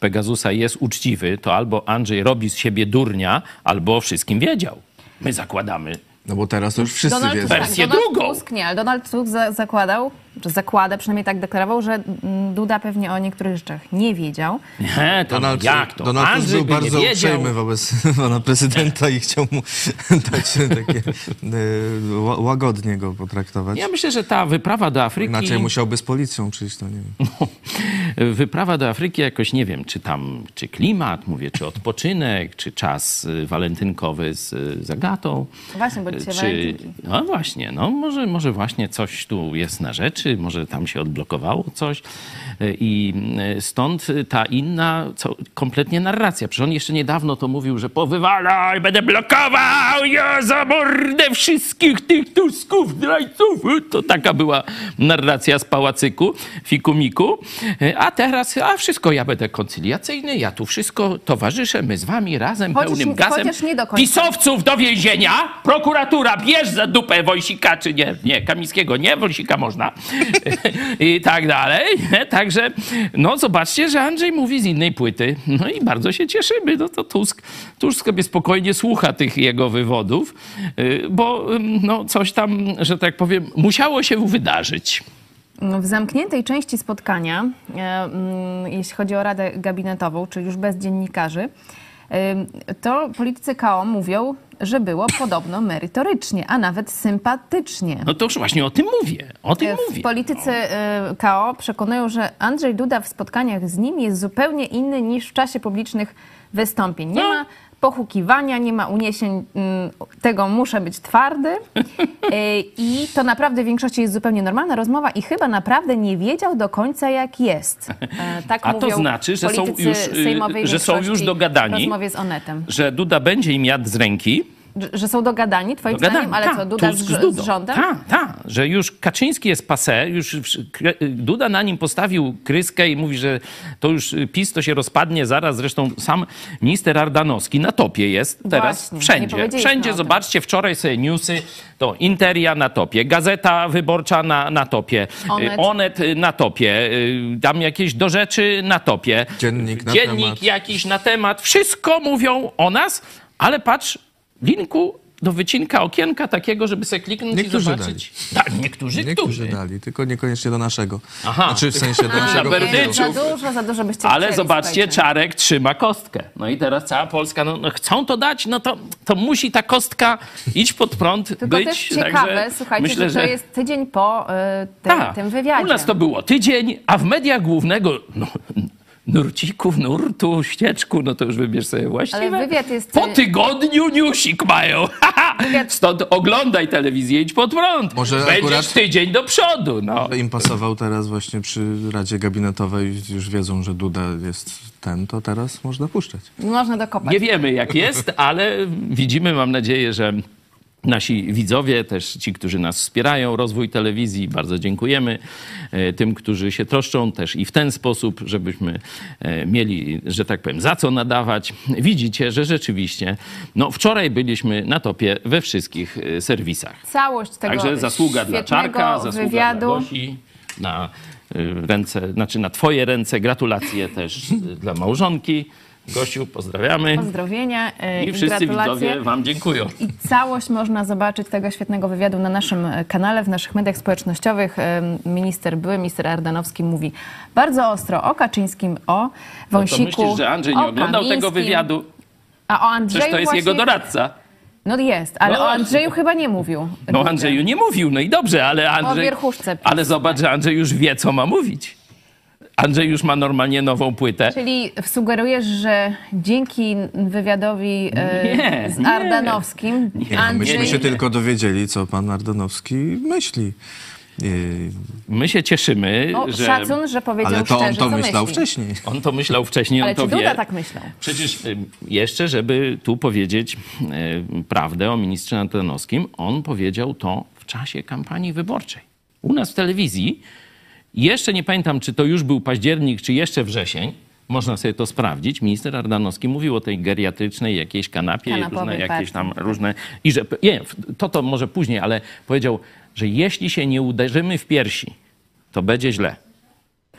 Pegasusa jest uczciwy, to albo Andrzej robi z siebie durnia, albo o wszystkim wiedział. My zakładamy. No bo teraz to już wszyscy Donald, wiedzą. tak, Wersję Donald drugą. Tusk nie, ale Donald Tusk za, zakładał, zakłada, przynajmniej tak deklarował, że mm, Duda pewnie o niektórych rzeczach nie wiedział. Nie, to Donald, jak to? Donald Andrzej był by bardzo uprzejmy wobec pana prezydenta i chciał mu dać takie ła- łagodnie go potraktować. Ja myślę, że ta wyprawa do Afryki... Inaczej musiałby z policją przyjść, to nie wiem. Wyprawa do Afryki jakoś, nie wiem, czy tam, czy klimat, mówię, czy odpoczynek, czy czas y, walentynkowy z y, Zagatą. Właśnie, bo dzisiaj walentynki. No właśnie, no może, może właśnie coś tu jest na rzeczy, może tam się odblokowało coś y, i y, stąd ta inna, co, kompletnie narracja. Przecież on jeszcze niedawno to mówił, że powywalaj, będę blokował, ja za mordę wszystkich tych Tusków, zdrajców. To taka była narracja z pałacyku, fikumiku. A teraz, a wszystko ja będę koncyliacyjny, ja tu wszystko towarzyszę, my z wami razem, Chociaż- pełnym gazem. chociaż nie do końca. Pisowców do więzienia, prokuratura bierz za dupę Wojsika, czy nie, nie, Kamińskiego nie, Wojsika można i tak dalej. Także, no zobaczcie, że Andrzej mówi z innej płyty. No i bardzo się cieszymy, no to Tusk, Tusk sobie spokojnie słucha tych jego wywodów, y, bo no coś tam, że tak powiem, musiało się wydarzyć. W zamkniętej części spotkania, e, mm, jeśli chodzi o Radę Gabinetową, czyli już bez dziennikarzy, to politycy KO mówią, że było podobno merytorycznie, a nawet sympatycznie. No to już właśnie o tym mówię, o tym E, mówię. Politycy e, KO przekonują, że Andrzej Duda w spotkaniach z nim jest zupełnie inny niż w czasie publicznych wystąpień. Nie No. ma pochukiwania, nie ma uniesień mm, tego muszę być twardy E, i to naprawdę w większości jest zupełnie normalna rozmowa i chyba naprawdę nie wiedział do końca jak jest. E, Tak A to znaczy, że są już, y, że są już dogadani? Że Duda będzie im jadł z ręki, Że- są dogadani, twoim Dogadani, zdaniem, ale tak, co, Duda z, z, Dudą. rządem? Tak, tak, że już Kaczyński jest passé, już kre- Duda na nim postawił kryskę i mówi, że to już PiS to się rozpadnie zaraz. Zresztą sam minister Ardanowski na topie jest teraz Właśnie, nie wszędzie. Wszędzie, zobaczcie, wczoraj sobie newsy, to Interia na topie, Gazeta Wyborcza na, na topie, Onet. y, Onet y, na topie, tam jakieś do rzeczy na topie. Dziennik na Dziennik temat. jakiś na temat. Wszystko mówią o nas, ale patrz, linku do wycinka okienka takiego, żeby sobie kliknąć Niektórzy i zobaczyć. Tak, niektórzy, Niektórzy którzy. dali, tylko niekoniecznie do naszego. Aha. Znaczy w sensie do naszego nie, za dużo, za dużo byście Ale zobaczcie. Czarek trzyma kostkę. No i teraz cała Polska, no, no chcą to dać, no to, to musi ta kostka iść pod prąd, Tylko być. też ciekawe, słuchajcie, myślę, że to jest tydzień po y, tym, Tak. tym wywiadzie. U nas to było tydzień, a w mediach głównego no, nurcików, nurtu, ścieczku, no to już wybierz sobie właściwie. Ale wywiad jest- Po tygodniu newsik mają. Stąd oglądaj telewizję, idź pod prąd. Może Będziesz akurat- tydzień do przodu. No. Im pasował teraz właśnie przy Radzie Gabinetowej, już wiedzą, że Duda jest ten, to teraz można puszczać. Można dokopać. Nie wiemy jak jest, ale widzimy, mam nadzieję, że nasi widzowie, też ci, którzy nas wspierają, rozwój telewizji, bardzo dziękujemy. E, Tym, którzy się troszczą też i w ten sposób, żebyśmy e, mieli, że tak powiem, za co nadawać. Widzicie, że rzeczywiście, no wczoraj byliśmy na topie we wszystkich e, serwisach. Całość tego Także zasługa dla Czarka, zasługa wywiadu. dla Gosi, na ręce, znaczy na twoje ręce. Gratulacje też dla małżonki. Gościu, pozdrawiamy. Pozdrowienia e, I wszyscy gratulacje. widzowie wam dziękują. I całość można zobaczyć tego świetnego wywiadu na naszym e, kanale, w naszych mediach społecznościowych. Em, Minister, były minister Ardanowski mówi bardzo ostro o Kaczyńskim, o No to Wąsiku, myślisz, że Andrzej nie o oglądał tego Kamińskim. wywiadu? A o Andrzeju Przecież to jest właśnie... jego doradca. No jest, ale No. o Andrzeju chyba nie mówił. No o Andrzeju nie mówił, no i dobrze, ale Andrzej... wierchuszce PiS. Ale zobacz, że Andrzej już wie, co ma mówić. Andrzej już ma normalnie nową płytę. Czyli sugerujesz, że dzięki wywiadowi e, Nie, z nie. Ardanowskim Andrzej... Myśmy się tylko dowiedzieli, co pan Ardanowski myśli. Yy, My się cieszymy, O, że Szacun, że powiedział Ale to on szczerze, to co myślał myśli. wcześniej. on to myślał wcześniej, Ale on to czy Duda wie. tak myślał? Przecież y, jeszcze, żeby tu powiedzieć y, prawdę o ministrze Antonowskim, on powiedział to w czasie kampanii wyborczej. U nas w telewizji, jeszcze nie pamiętam, czy to już był październik, czy jeszcze wrzesień, można sobie to sprawdzić. Minister Ardanowski mówił o tej geriatrycznej jakiejś kanapie, różne, jakieś tam różne... I że, nie, to to może później, ale powiedział, że jeśli się nie uderzymy w piersi, to będzie źle.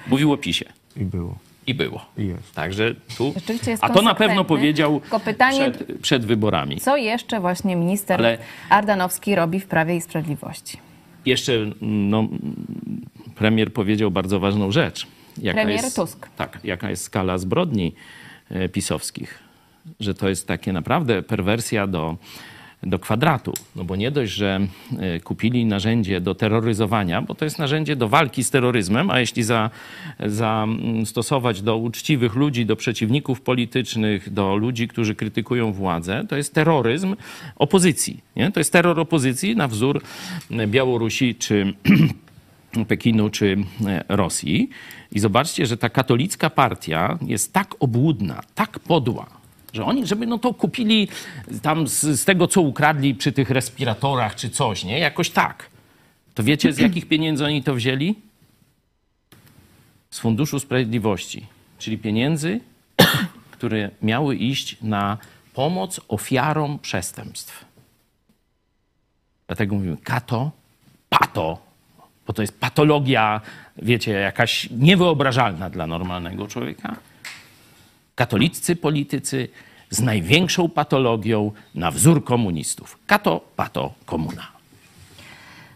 Mówił o PiSie. I było. I było. I jest. Także tu. Rzeczywiście jest A to na pewno powiedział Tylko pytanie- przed, przed wyborami. Co jeszcze właśnie minister Ale- Ardanowski robi w Prawie i Sprawiedliwości? Jeszcze no, premier powiedział bardzo ważną rzecz. Jaka Premier jest, Tusk. Tak, jaka jest skala zbrodni e, pisowskich. Że to jest takie naprawdę perwersja do, do kwadratu. No bo nie dość, że e, kupili narzędzie do terroryzowania, bo to jest narzędzie do walki z terroryzmem, a jeśli za, za mm, stosować do uczciwych ludzi, do przeciwników politycznych, do ludzi, którzy krytykują władzę, to jest terroryzm opozycji. Nie? To jest terror opozycji na wzór e, Białorusi czy Pekinu czy e, Rosji. I zobaczcie, że ta katolicka partia jest tak obłudna, tak podła, że oni, żeby no to kupili tam z, z tego, co ukradli przy tych respiratorach czy coś, nie? Jakoś tak. To wiecie, z jakich pieniędzy oni to wzięli? Z Funduszu Sprawiedliwości, czyli pieniędzy, które miały iść na pomoc ofiarom przestępstw. Dlatego mówimy kato, pato, bo to jest patologia, wiecie, jakaś niewyobrażalna dla normalnego człowieka. Katoliccy politycy z największą patologią na wzór komunistów. Kato, pato, komuna.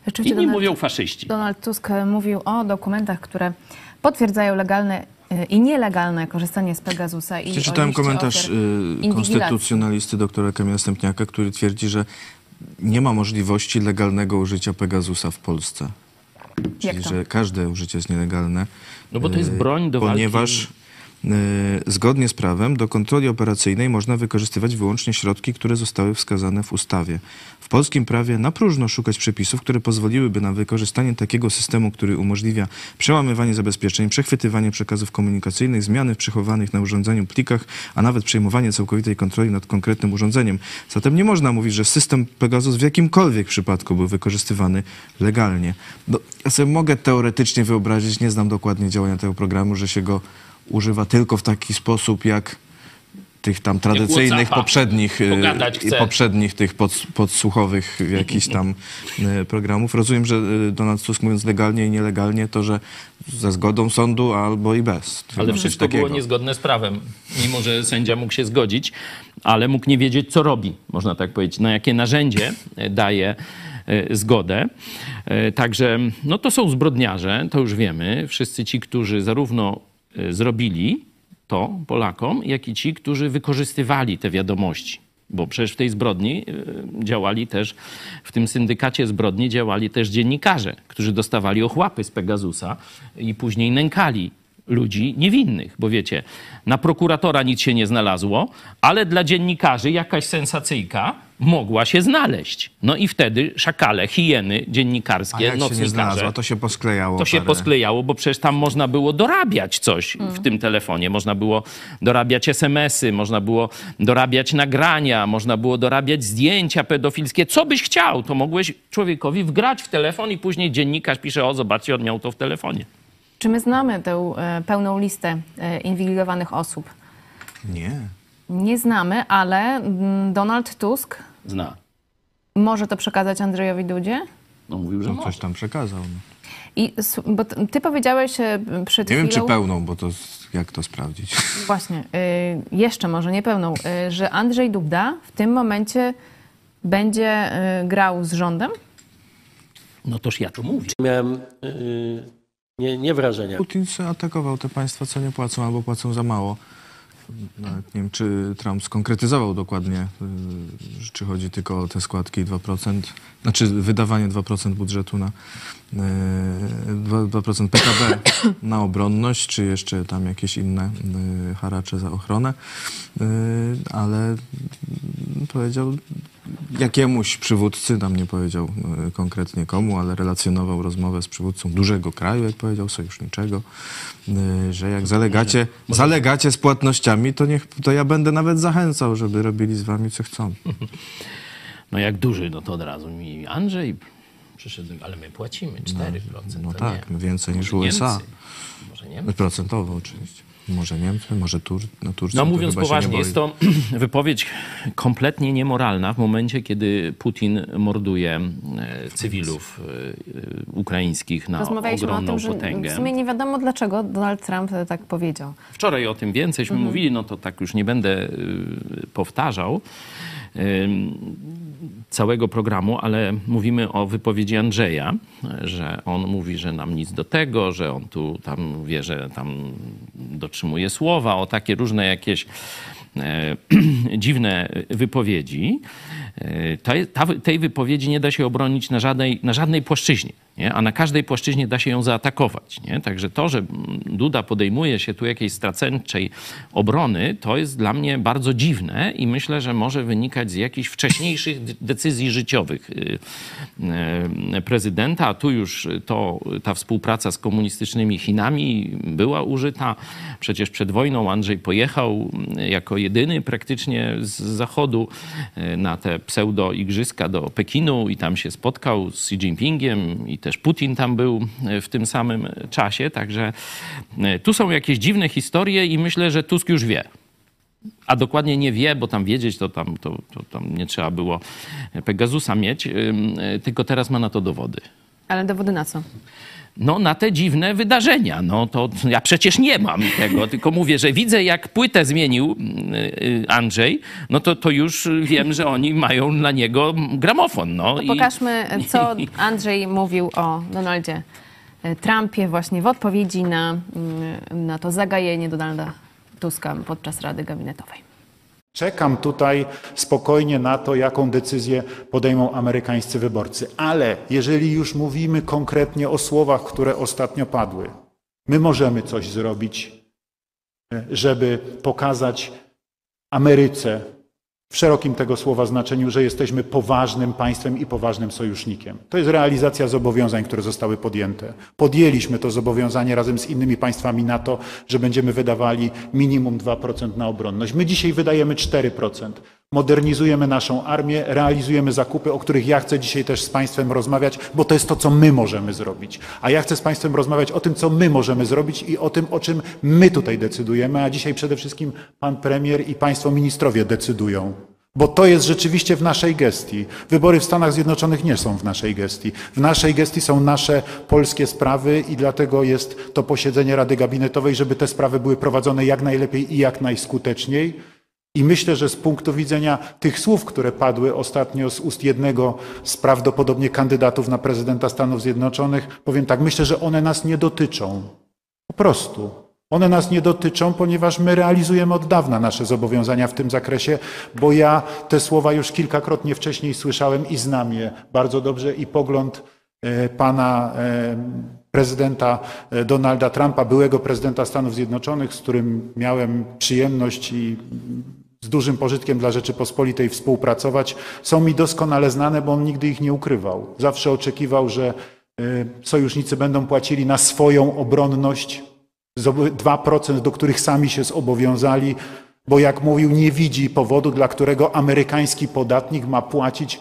Rzeczywiście Inni Donald, mówią faszyści. Donald Tusk mówił o dokumentach, które potwierdzają legalne e, i nielegalne korzystanie z Pegasusa. I Przeczytałem komentarz inwigilacji. konstytucjonalisty doktora Kamila Stępniaka, który twierdzi, że nie ma możliwości legalnego użycia Pegasusa w Polsce. Jak Czyli, to? że każde użycie jest nielegalne. No bo to jest y, broń do walki. Ponieważ y, zgodnie z prawem do kontroli operacyjnej można wykorzystywać wyłącznie środki, które zostały wskazane w ustawie. W polskim prawie na próżno szukać przepisów, które pozwoliłyby na wykorzystanie takiego systemu, który umożliwia przełamywanie zabezpieczeń, przechwytywanie przekazów komunikacyjnych, zmiany w przechowanych na urządzeniu plikach, a nawet przejmowanie całkowitej kontroli nad konkretnym urządzeniem. Zatem nie można mówić, że system Pegasus w jakimkolwiek przypadku był wykorzystywany legalnie. No, ja sobie mogę teoretycznie wyobrazić, nie znam dokładnie działania tego programu, że się go używa tylko w taki sposób, jak tych tam tradycyjnych, poprzednich, y, poprzednich tych pod, podsłuchowych jakichś tam y, programów. Rozumiem, że y, Donald Tusk mówiąc legalnie i nielegalnie, to że ze zgodą sądu albo i bez. Ale wszystko było takiego. niezgodne z prawem. Mimo, że sędzia mógł się zgodzić, ale mógł nie wiedzieć, co robi, można tak powiedzieć, na jakie narzędzie daje zgodę. Także no to są zbrodniarze, to już wiemy. Wszyscy ci, którzy zarówno zrobili to Polakom, jak i ci, którzy wykorzystywali te wiadomości. Bo przecież w tej zbrodni e, działali też, w tym syndykacie zbrodni działali też dziennikarze, którzy dostawali ochłapy z Pegasusa i później nękali ludzi niewinnych, bo wiecie, na prokuratora nic się nie znalazło, ale dla dziennikarzy jakaś sensacyjka mogła się znaleźć. No i wtedy szakale, hieny A dziennikarskie, jak się nie nocnikarze, znalazła, to się posklejało. to się parę. posklejało, bo przecież tam można było dorabiać coś w tym telefonie. Można było dorabiać SMS-y, można było dorabiać nagrania, można było dorabiać zdjęcia pedofilskie. Co byś chciał, to mogłeś człowiekowi wgrać w telefon i później dziennikarz pisze, o zobaczcie, on miał to w telefonie. Czy my znamy tę e, pełną listę e, inwigilowanych osób? Nie. Nie znamy, ale mm, Donald Tusk Zna. może to przekazać Andrzejowi Dudzie? No mówił, że może. coś tam przekazał. No. I bo ty powiedziałeś e, przed Nie wiem, chwilą... czy pełną, bo to jak to sprawdzić? Właśnie, y, jeszcze może nie pełną, y, że Andrzej Duda w tym momencie będzie y, grał z rządem? No toż ja to mówię. Miałem yy, nie, nie wrażenia. Putin atakował te państwa, co nie płacą albo płacą za mało. Nawet nie wiem, czy Trump skonkretyzował dokładnie, y, czy chodzi tylko o te składki 2%, znaczy wydawanie 2% budżetu na y, 2%, 2% PKB na obronność, czy jeszcze tam jakieś inne y, haracze za ochronę, Y, ale mm, powiedział jakiemuś przywódcy, tam nie powiedział y, konkretnie komu, ale relacjonował rozmowę z przywódcą dużego kraju, jak powiedział, sojuszniczego, y, że jak zalegacie, zalegacie z płatnościami, to, niech, to ja będę nawet zachęcał, żeby robili z wami co chcą. No jak duży, no to od razu mi Andrzej przyszedł, ale my płacimy 4%. No to tak, nie. więcej niż Może USA. Niemcy, Może Niemcy. Procentowo oczywiście. Może Niemcy, może Tur no, Turcja. No mówiąc poważnie, jest to wypowiedź kompletnie niemoralna w momencie, kiedy Putin morduje e, cywilów e, ukraińskich na Rozmawialiśmy o ogromną tym, że potęgę. w sumie nie wiadomo dlaczego Donald Trump e, tak powiedział. Wczoraj o tym więcejśmy mówili, no to tak już nie będę y, powtarzał całego programu, ale mówimy o wypowiedzi Andrzeja, że on mówi, że nam nic do tego, że on tu tam wie, że tam dotrzymuje słowa, o takie różne jakieś e, dziwne wypowiedzi. E, tej wypowiedzi nie da się obronić na żadnej, na żadnej płaszczyźnie, nie? a na każdej płaszczyźnie da się ją zaatakować. Nie? Także to, że Duda podejmuje się tu jakiejś straceńczej obrony, to jest dla mnie bardzo dziwne i myślę, że może wynikać z jakichś wcześniejszych de- decyzji życiowych y, y, prezydenta, a tu już to, ta współpraca z komunistycznymi Chinami była użyta. Przecież przed wojną Andrzej pojechał y, jako jedyny praktycznie z Zachodu na te pseudo-igrzyska do Pekinu i tam się spotkał z Xi Jinpingiem i też Putin tam był y, w tym samym czasie. Także y, tu są jakieś dziwne historie i myślę, że Tusk już wie. A dokładnie nie wie, bo tam wiedzieć to tam, to, to tam nie trzeba było Pegasusa mieć, y, tylko teraz ma na to dowody. Ale dowody na co? No na te dziwne wydarzenia. No to ja przecież nie mam tego, tylko mówię, że widzę jak płytę zmienił y, y, Andrzej, no to, to już wiem, że oni mają na niego gramofon. No, To i- pokażmy, co Andrzej mówił o Donaldzie e, Trumpie właśnie w odpowiedzi na, mm, na to zagajenie Donalda Tuska podczas Rady Gabinetowej. Czekam tutaj spokojnie na to, jaką decyzję podejmą amerykańscy wyborcy. Ale jeżeli już mówimy konkretnie o słowach, które ostatnio padły, my możemy coś zrobić, e, żeby pokazać Ameryce w szerokim tego słowa znaczeniu, że jesteśmy poważnym państwem i poważnym sojusznikiem. To jest realizacja zobowiązań, które zostały podjęte. Podjęliśmy to zobowiązanie razem z innymi państwami NATO, że będziemy wydawali minimum 2% na obronność. My dzisiaj wydajemy 4%. Modernizujemy naszą armię, realizujemy zakupy, o których ja chcę dzisiaj też z Państwem rozmawiać, bo to jest to, co my możemy zrobić. A ja chcę z Państwem rozmawiać o tym, co my możemy zrobić i o tym, o czym my tutaj decydujemy, a dzisiaj przede wszystkim Pan Premier i Państwo Ministrowie decydują. Bo to jest rzeczywiście w naszej gestii. Wybory w Stanach Zjednoczonych nie są w naszej gestii. W naszej gestii są nasze polskie sprawy i dlatego jest to posiedzenie Rady Gabinetowej, żeby te sprawy były prowadzone jak najlepiej i jak najskuteczniej. I myślę, że z punktu widzenia tych słów, które padły ostatnio z ust jednego z prawdopodobnie kandydatów na prezydenta Stanów Zjednoczonych, powiem tak, myślę, że one nas nie dotyczą. Po prostu. One nas nie dotyczą, ponieważ my realizujemy od dawna nasze zobowiązania w tym zakresie, bo ja te słowa już kilkakrotnie wcześniej słyszałem i znam je bardzo dobrze i pogląd e, pana e, prezydenta e, Donalda Trumpa, byłego prezydenta Stanów Zjednoczonych, z którym miałem przyjemność i z dużym pożytkiem dla Rzeczypospolitej współpracować, są mi doskonale znane, bo on nigdy ich nie ukrywał. Zawsze oczekiwał, że y, sojusznicy będą płacili na swoją obronność zobo- 2%, do których sami się zobowiązali, bo jak mówił, nie widzi powodu, dla którego amerykański podatnik ma płacić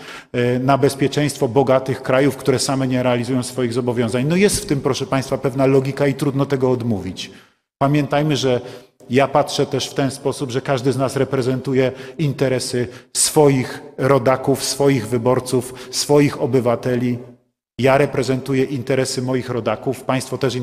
y, na bezpieczeństwo bogatych krajów, które same nie realizują swoich zobowiązań. No jest w tym, proszę Państwa, pewna logika i trudno tego odmówić. Pamiętajmy, że ja patrzę też w ten sposób, że każdy z nas reprezentuje interesy swoich rodaków, swoich wyborców, swoich obywateli. Ja reprezentuję interesy moich rodaków, Państwo też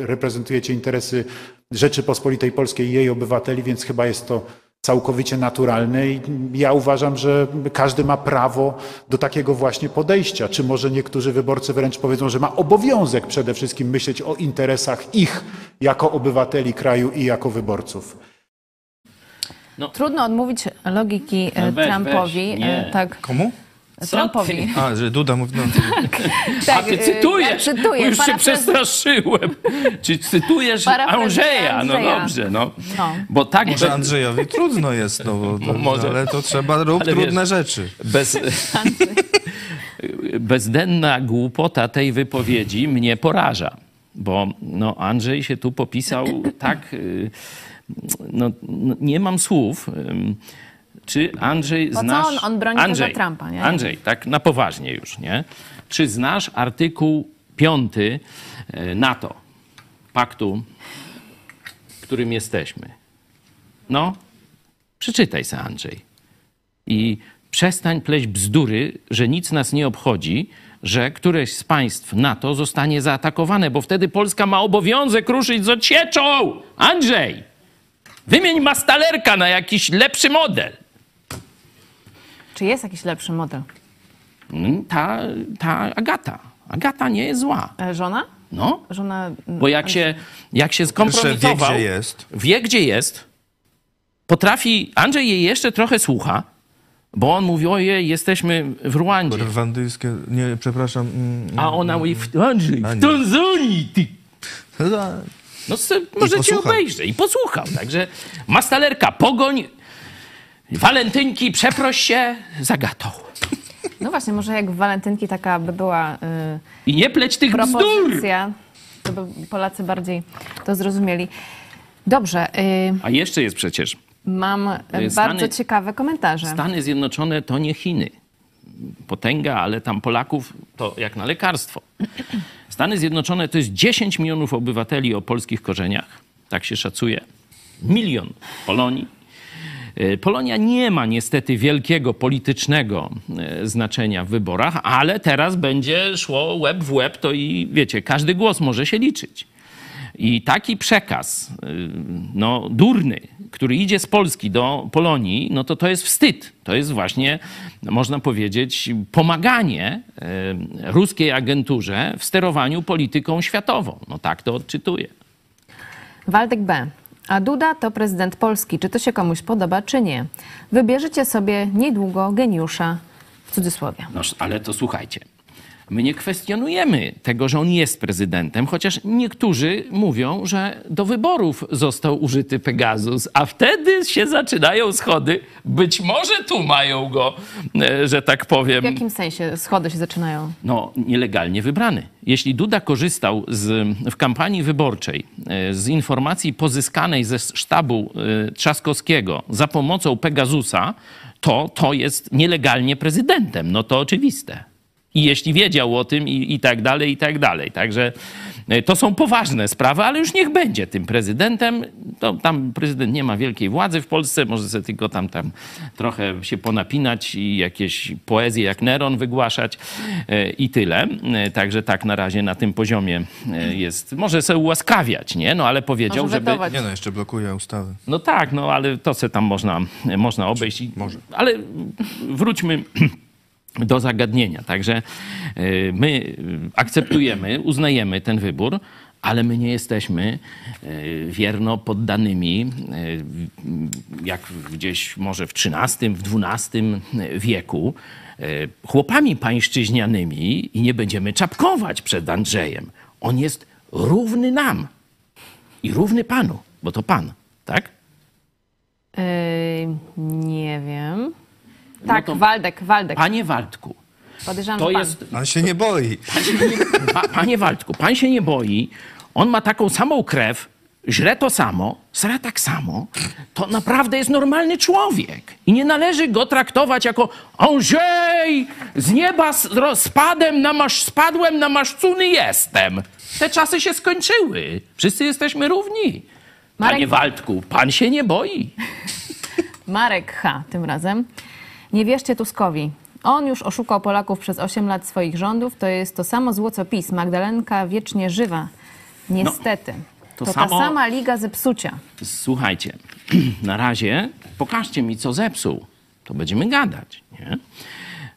reprezentujecie interesy Rzeczypospolitej Polskiej i jej obywateli, więc chyba jest to całkowicie naturalne i ja uważam, że każdy ma prawo do takiego właśnie podejścia. Czy może niektórzy wyborcy wręcz powiedzą, że ma obowiązek przede wszystkim myśleć o interesach ich jako obywateli kraju i jako wyborców. Trudno odmówić logiki e, No weź, Trumpowi. weź, nie. Tak, Komu? Trumpowi. A, że Duda mówi, no, A Tak, ty e, cytujesz, ja cytuję, już się przestraszyłem. Czy cytujesz Parafrazuję Andrzeja? No Andrzeja. dobrze, no. No. Bo tak może be, Andrzejowi trudno jest, no, bo, Może. ale to trzeba Ale trudne wiesz- rzeczy. bez, bezdenna głupota tej wypowiedzi mnie poraża. Bo no, Andrzej się tu popisał tak, y, no, no, nie mam słów. Czy Andrzej Po co znasz... on- on broni Andrzej, tego Trumpa, nie? Andrzej, tak na poważnie już, nie? Czy znasz artykuł 5 NATO, paktu, w którym jesteśmy? No, przeczytaj se, Andrzej. I przestań pleść bzdury, że nic nas nie obchodzi, że któreś z państw NATO zostanie zaatakowane, bo wtedy Polska ma obowiązek ruszyć z odsieczą. Andrzej, wymień mastalerka na jakiś lepszy model. Czy jest jakiś lepszy model? Mm, Ta, ta Agata. Agata nie jest zła. E, Żona? No, Żona... bo jak się, jak się skompromitował... wie, gdzie jest. Wie, gdzie jest. Potrafi... Andrzej jej jeszcze trochę słucha, bo on mówi, ojej, jesteśmy w Ruandzie. Rwandyjskie, nie, przepraszam. mm, A ona mówi, w, Andrzej, w. Tanzanii, ty. No se, możecie posłuchał. obejrzeć. I posłuchał. Także mastalerka, pogoń, walentynki, przeproś się, zagatą. No właśnie, może jak w walentynki taka by była y, I nie pleć tych bzdur. propozycja, to by Polacy bardziej to zrozumieli. Dobrze, y, A jeszcze jest przecież, mam Y, bardzo Stany- ciekawe komentarze. Stany Zjednoczone to nie Chiny. Potęga, ale tam Polaków to jak na lekarstwo. Stany Zjednoczone to jest 10 milionów obywateli o polskich korzeniach. Tak się szacuje. Milion Polonii. E, Polonia nie ma niestety wielkiego politycznego e, znaczenia w wyborach, ale teraz będzie szło łeb w łeb, to i wiecie, każdy głos może się liczyć. I taki przekaz, y, no, durny, który idzie z Polski do Polonii, no to to jest wstyd. To jest właśnie, można powiedzieć, pomaganie ruskiej agenturze w sterowaniu polityką światową. No tak to odczytuję. Waldek B. A Duda to prezydent Polski. Czy to się komuś podoba, czy nie? Wybierzecie sobie niedługo geniusza, w cudzysłowie. No, ale to słuchajcie. My nie kwestionujemy tego, że on jest prezydentem, chociaż niektórzy mówią, że do wyborów został użyty Pegasus, a wtedy się zaczynają schody. Być może tu mają go, e, że tak powiem. W jakim sensie schody się zaczynają? no, nielegalnie wybrany. Jeśli Duda korzystał z, w kampanii wyborczej e, z informacji pozyskanej ze sztabu e, Trzaskowskiego za pomocą Pegasusa, to to jest nielegalnie prezydentem. No to oczywiste. I jeśli wiedział o tym i, i tak dalej, i tak dalej. Także e, to są poważne sprawy, ale już niech będzie tym prezydentem. To, tam prezydent nie ma wielkiej władzy w Polsce, może sobie tylko tam, tam trochę się ponapinać i jakieś poezje jak Neron wygłaszać e, i tyle. E, Także tak na razie na tym poziomie jest. Może sobie ułaskawiać, nie? No ale powiedział, Może żeby... wetować. Nie no, jeszcze blokuje ustawy. No tak, no ale to se tam można, można obejść. Może. Ale wróćmy do zagadnienia. Także y, my y, akceptujemy, uznajemy ten wybór, ale my nie jesteśmy y, wierno poddanymi, jak gdzieś może w XIII, w XII wieku, chłopami pańszczyźnianymi i nie będziemy czapkować przed Andrzejem. On jest równy nam i równy panu, bo to pan, tak? Yy, nie wiem. Tak, to- Waldek, Waldek. Panie Waldku, Podejrzewam, to pan. jest On się nie boi. Pa, panie Waldku, pan się nie boi, on ma taką samą krew, źle to samo, sra tak samo, to naprawdę jest normalny człowiek. I nie należy go traktować jako Andrzej, z nieba spadem na masz, spadłem na maszcuny jestem. Te czasy się skończyły. Wszyscy jesteśmy równi. Panie Marek- Waldku, pan się nie boi. Marek H. tym razem. Nie wierzcie Tuskowi. On już oszukał Polaków przez 8 lat swoich rządów. To jest to samo zło co PiS. Magdalenka wiecznie żywa. Niestety. to to samo- ta sama liga zepsucia. Słuchajcie, na razie pokażcie mi, co zepsuł. To będziemy gadać. Nie?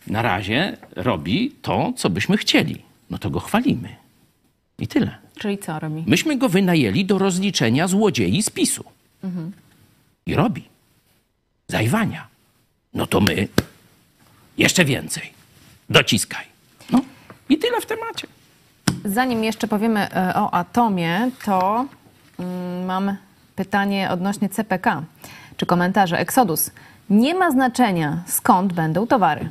Na razie robi to, co byśmy chcieli. No to go chwalimy. I tyle. Czyli co robi? Myśmy go wynajęli do rozliczenia złodziei z PiSu. I robi. Zajwania. No to my jeszcze więcej. Dociskaj. No i tyle w temacie. Zanim jeszcze powiemy e, o atomie, to mm, mam pytanie odnośnie CPK. Czy komentarze? Exodus. Nie ma znaczenia, skąd będą towary.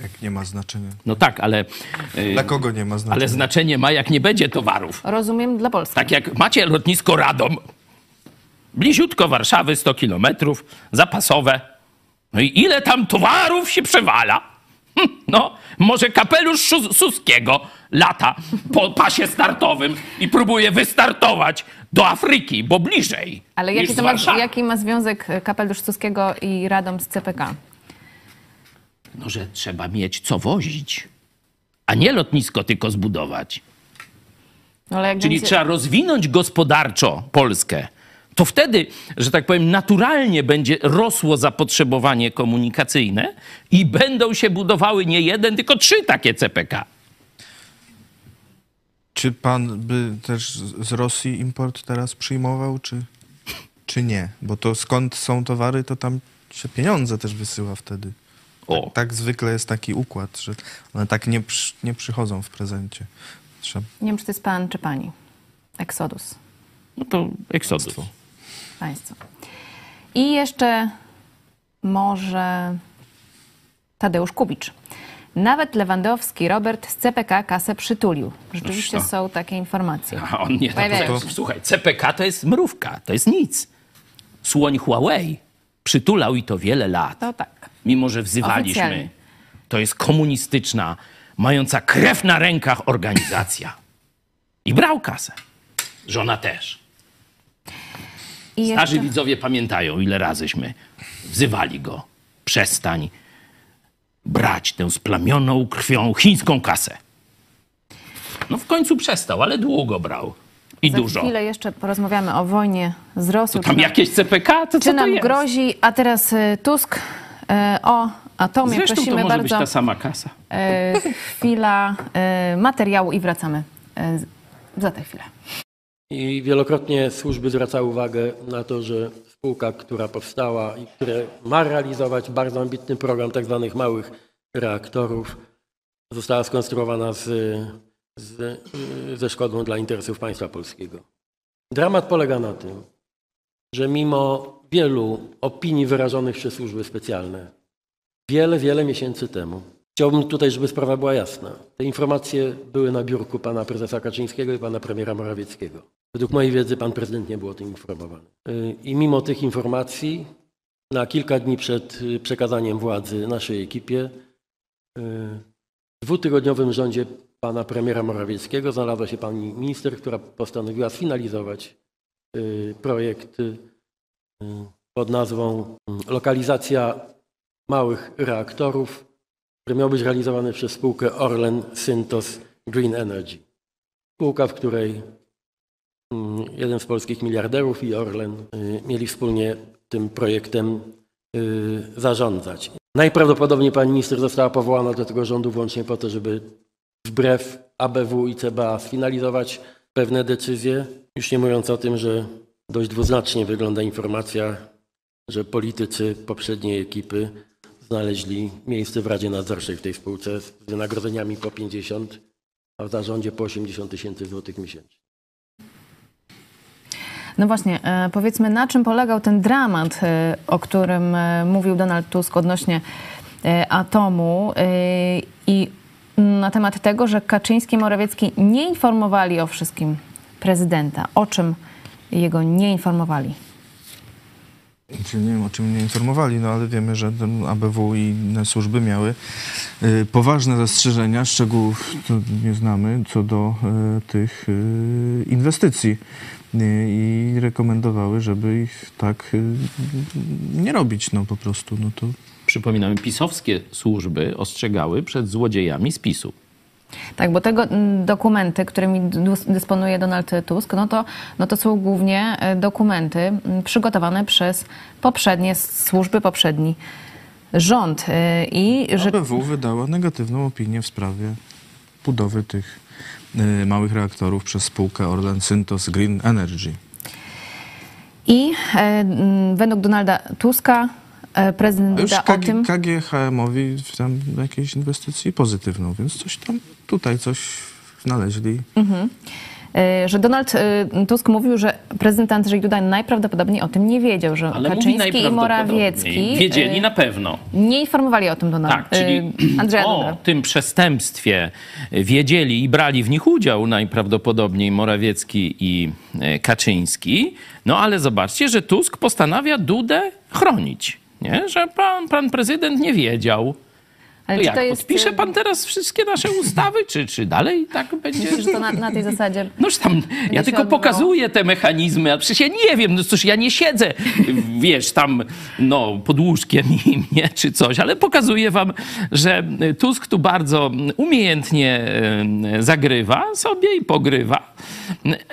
Jak nie ma znaczenia. No tak, ale, y, Dla kogo nie ma znaczenia? ale znaczenie ma, jak nie będzie towarów. Rozumiem dla Polski. Tak jak macie lotnisko Radom, bliziutko Warszawy, 100 kilometrów, zapasowe. No i ile tam towarów się przewala? Hm, No, może kapelusz Sus- Suskiego lata po pasie startowym i próbuje wystartować do Afryki, bo bliżej Ale jaki, to ma, jaki ma związek e, kapelusz Suskiego i Radom z CPK? No, że trzeba mieć co wozić, a nie lotnisko tylko zbudować. No, Czyli będzie- trzeba rozwinąć gospodarczo Polskę. To wtedy, że tak powiem, naturalnie będzie rosło zapotrzebowanie komunikacyjne i będą się budowały nie jeden, tylko trzy takie CPK. Czy pan by też z Rosji import teraz przyjmował, czy, czy nie? Bo to skąd są towary, to tam się pieniądze też wysyła wtedy. O, Tak zwykle jest taki układ, że one tak nie, przy, nie przychodzą w prezencie. Trzeba Nie wiem, czy to jest pan, czy pani. Exodus. no to Exodus. Państwo. I jeszcze może Tadeusz Kubicz. Nawet Lewandowski Robert z CPK kasę przytulił. Rzeczywiście to. są takie informacje. A on nie. Pojawiają To, słuchaj, CPK to jest mrówka, to jest nic. Słoń Huawei przytulał i to wiele lat. To tak. mimo że wzywaliśmy, Oficjalnie. to jest komunistyczna, mająca krew na rękach organizacja. I brał kasę. Żona też. I Starzy jeszcze, widzowie pamiętają, ile razyśmy wzywali go. Przestań brać tę splamioną krwią chińską kasę. No w końcu przestał, ale długo brał. I za dużo. chwilę jeszcze porozmawiamy o wojnie z Rosją. Tam czy nam, jakieś CPK, to czy to nam grozi? A teraz y, Tusk y, o atomie. Zresztą to Prosimy może być bardzo. ta sama kasa. Y, chwila materiału i wracamy za tę chwilę. I wielokrotnie służby zwracały uwagę na to, że spółka, która powstała i która ma realizować bardzo ambitny program tzw. małych reaktorów, została skonstruowana z, z, ze szkodą dla interesów państwa polskiego. Dramat polega na tym, że mimo wielu opinii wyrażonych przez służby specjalne, wiele, wiele miesięcy temu, chciałbym tutaj, żeby sprawa była jasna. Te informacje były na biurku pana prezesa Kaczyńskiego i pana premiera Morawieckiego. Według mojej wiedzy pan prezydent nie był o tym informowany. Y, I mimo tych informacji, na kilka dni przed y, przekazaniem władzy naszej ekipie, y, w dwutygodniowym rządzie pana premiera Morawieckiego znalazła się pani minister, która postanowiła sfinalizować projekt pod nazwą y, Lokalizacja małych reaktorów, który miał być realizowany przez spółkę Orlen Syntos Green Energy. Spółka, w której mm, jeden z polskich miliarderów i Orlen y, mieli wspólnie tym projektem y, zarządzać. Najprawdopodobniej pani minister została powołana do tego rządu wyłącznie po to, żeby wbrew ABW i CBA sfinalizować pewne decyzje. Już nie mówiąc o tym, że dość dwuznacznie wygląda informacja, że politycy poprzedniej ekipy znaleźli miejsce w Radzie Nadzorczej w tej spółce z wynagrodzeniami po 50, a w zarządzie po 80 tysięcy złotych miesięcznie. No właśnie, e, powiedzmy, na czym polegał ten dramat, e, o którym e, mówił Donald Tusk odnośnie atomu i na temat tego, że Kaczyński i Morawiecki nie informowali o wszystkim prezydenta. O czym jego nie informowali? Znaczy, nie wiem, o czym mnie informowali, no ale wiemy, że ABW i inne służby miały poważne zastrzeżenia, szczegółów nie znamy, co do tych inwestycji i rekomendowały, żeby ich tak y, nie robić, no po prostu, no to przypominamy, pisowskie służby ostrzegały przed złodziejami z PiSu. Tak, bo tego mm, dokumenty, którymi dys- dysponuje Donald Tusk, no to, no to są głównie e, dokumenty mm, przygotowane przez poprzednie służby, poprzedni rząd. E, I że ABW wydała negatywną opinię w sprawie budowy tych y, małych reaktorów przez spółkę Orlen Syntos Green Energy. I e, według Donalda Tuska e, prezydent już Duda o KG, tym... KGHM-owi tam jakiejś inwestycji pozytywną, więc coś tam tutaj coś znaleźli. e, że Donald e, Tusk mówił, że prezydent Andrzej Duda najprawdopodobniej o tym nie wiedział, że Ale Kaczyński i. Morawiecki Wiedzieli e, na pewno. nie informowali o tym Donald, Tak, czyli e, Andrzeja o Duda. tym przestępstwie wiedzieli i brali w nich udział najprawdopodobniej Morawiecki i e, Kaczyński. No ale zobaczcie, że Tusk postanawia Dudę chronić. Nie? Że pan, pan prezydent nie wiedział. Ale To jak, to jest, podpisze e, pan teraz wszystkie nasze ustawy, czy, czy dalej tak będzie? Myślisz, że to na, na tej zasadzie Noż tam, ja tylko odbywało? pokazuję te mechanizmy, a przecież ja nie wiem, no cóż, ja nie siedzę, wiesz, tam, no, pod łóżkiem im, nie, czy coś, ale pokazuję wam, że Tusk tu bardzo umiejętnie e, zagrywa sobie i pogrywa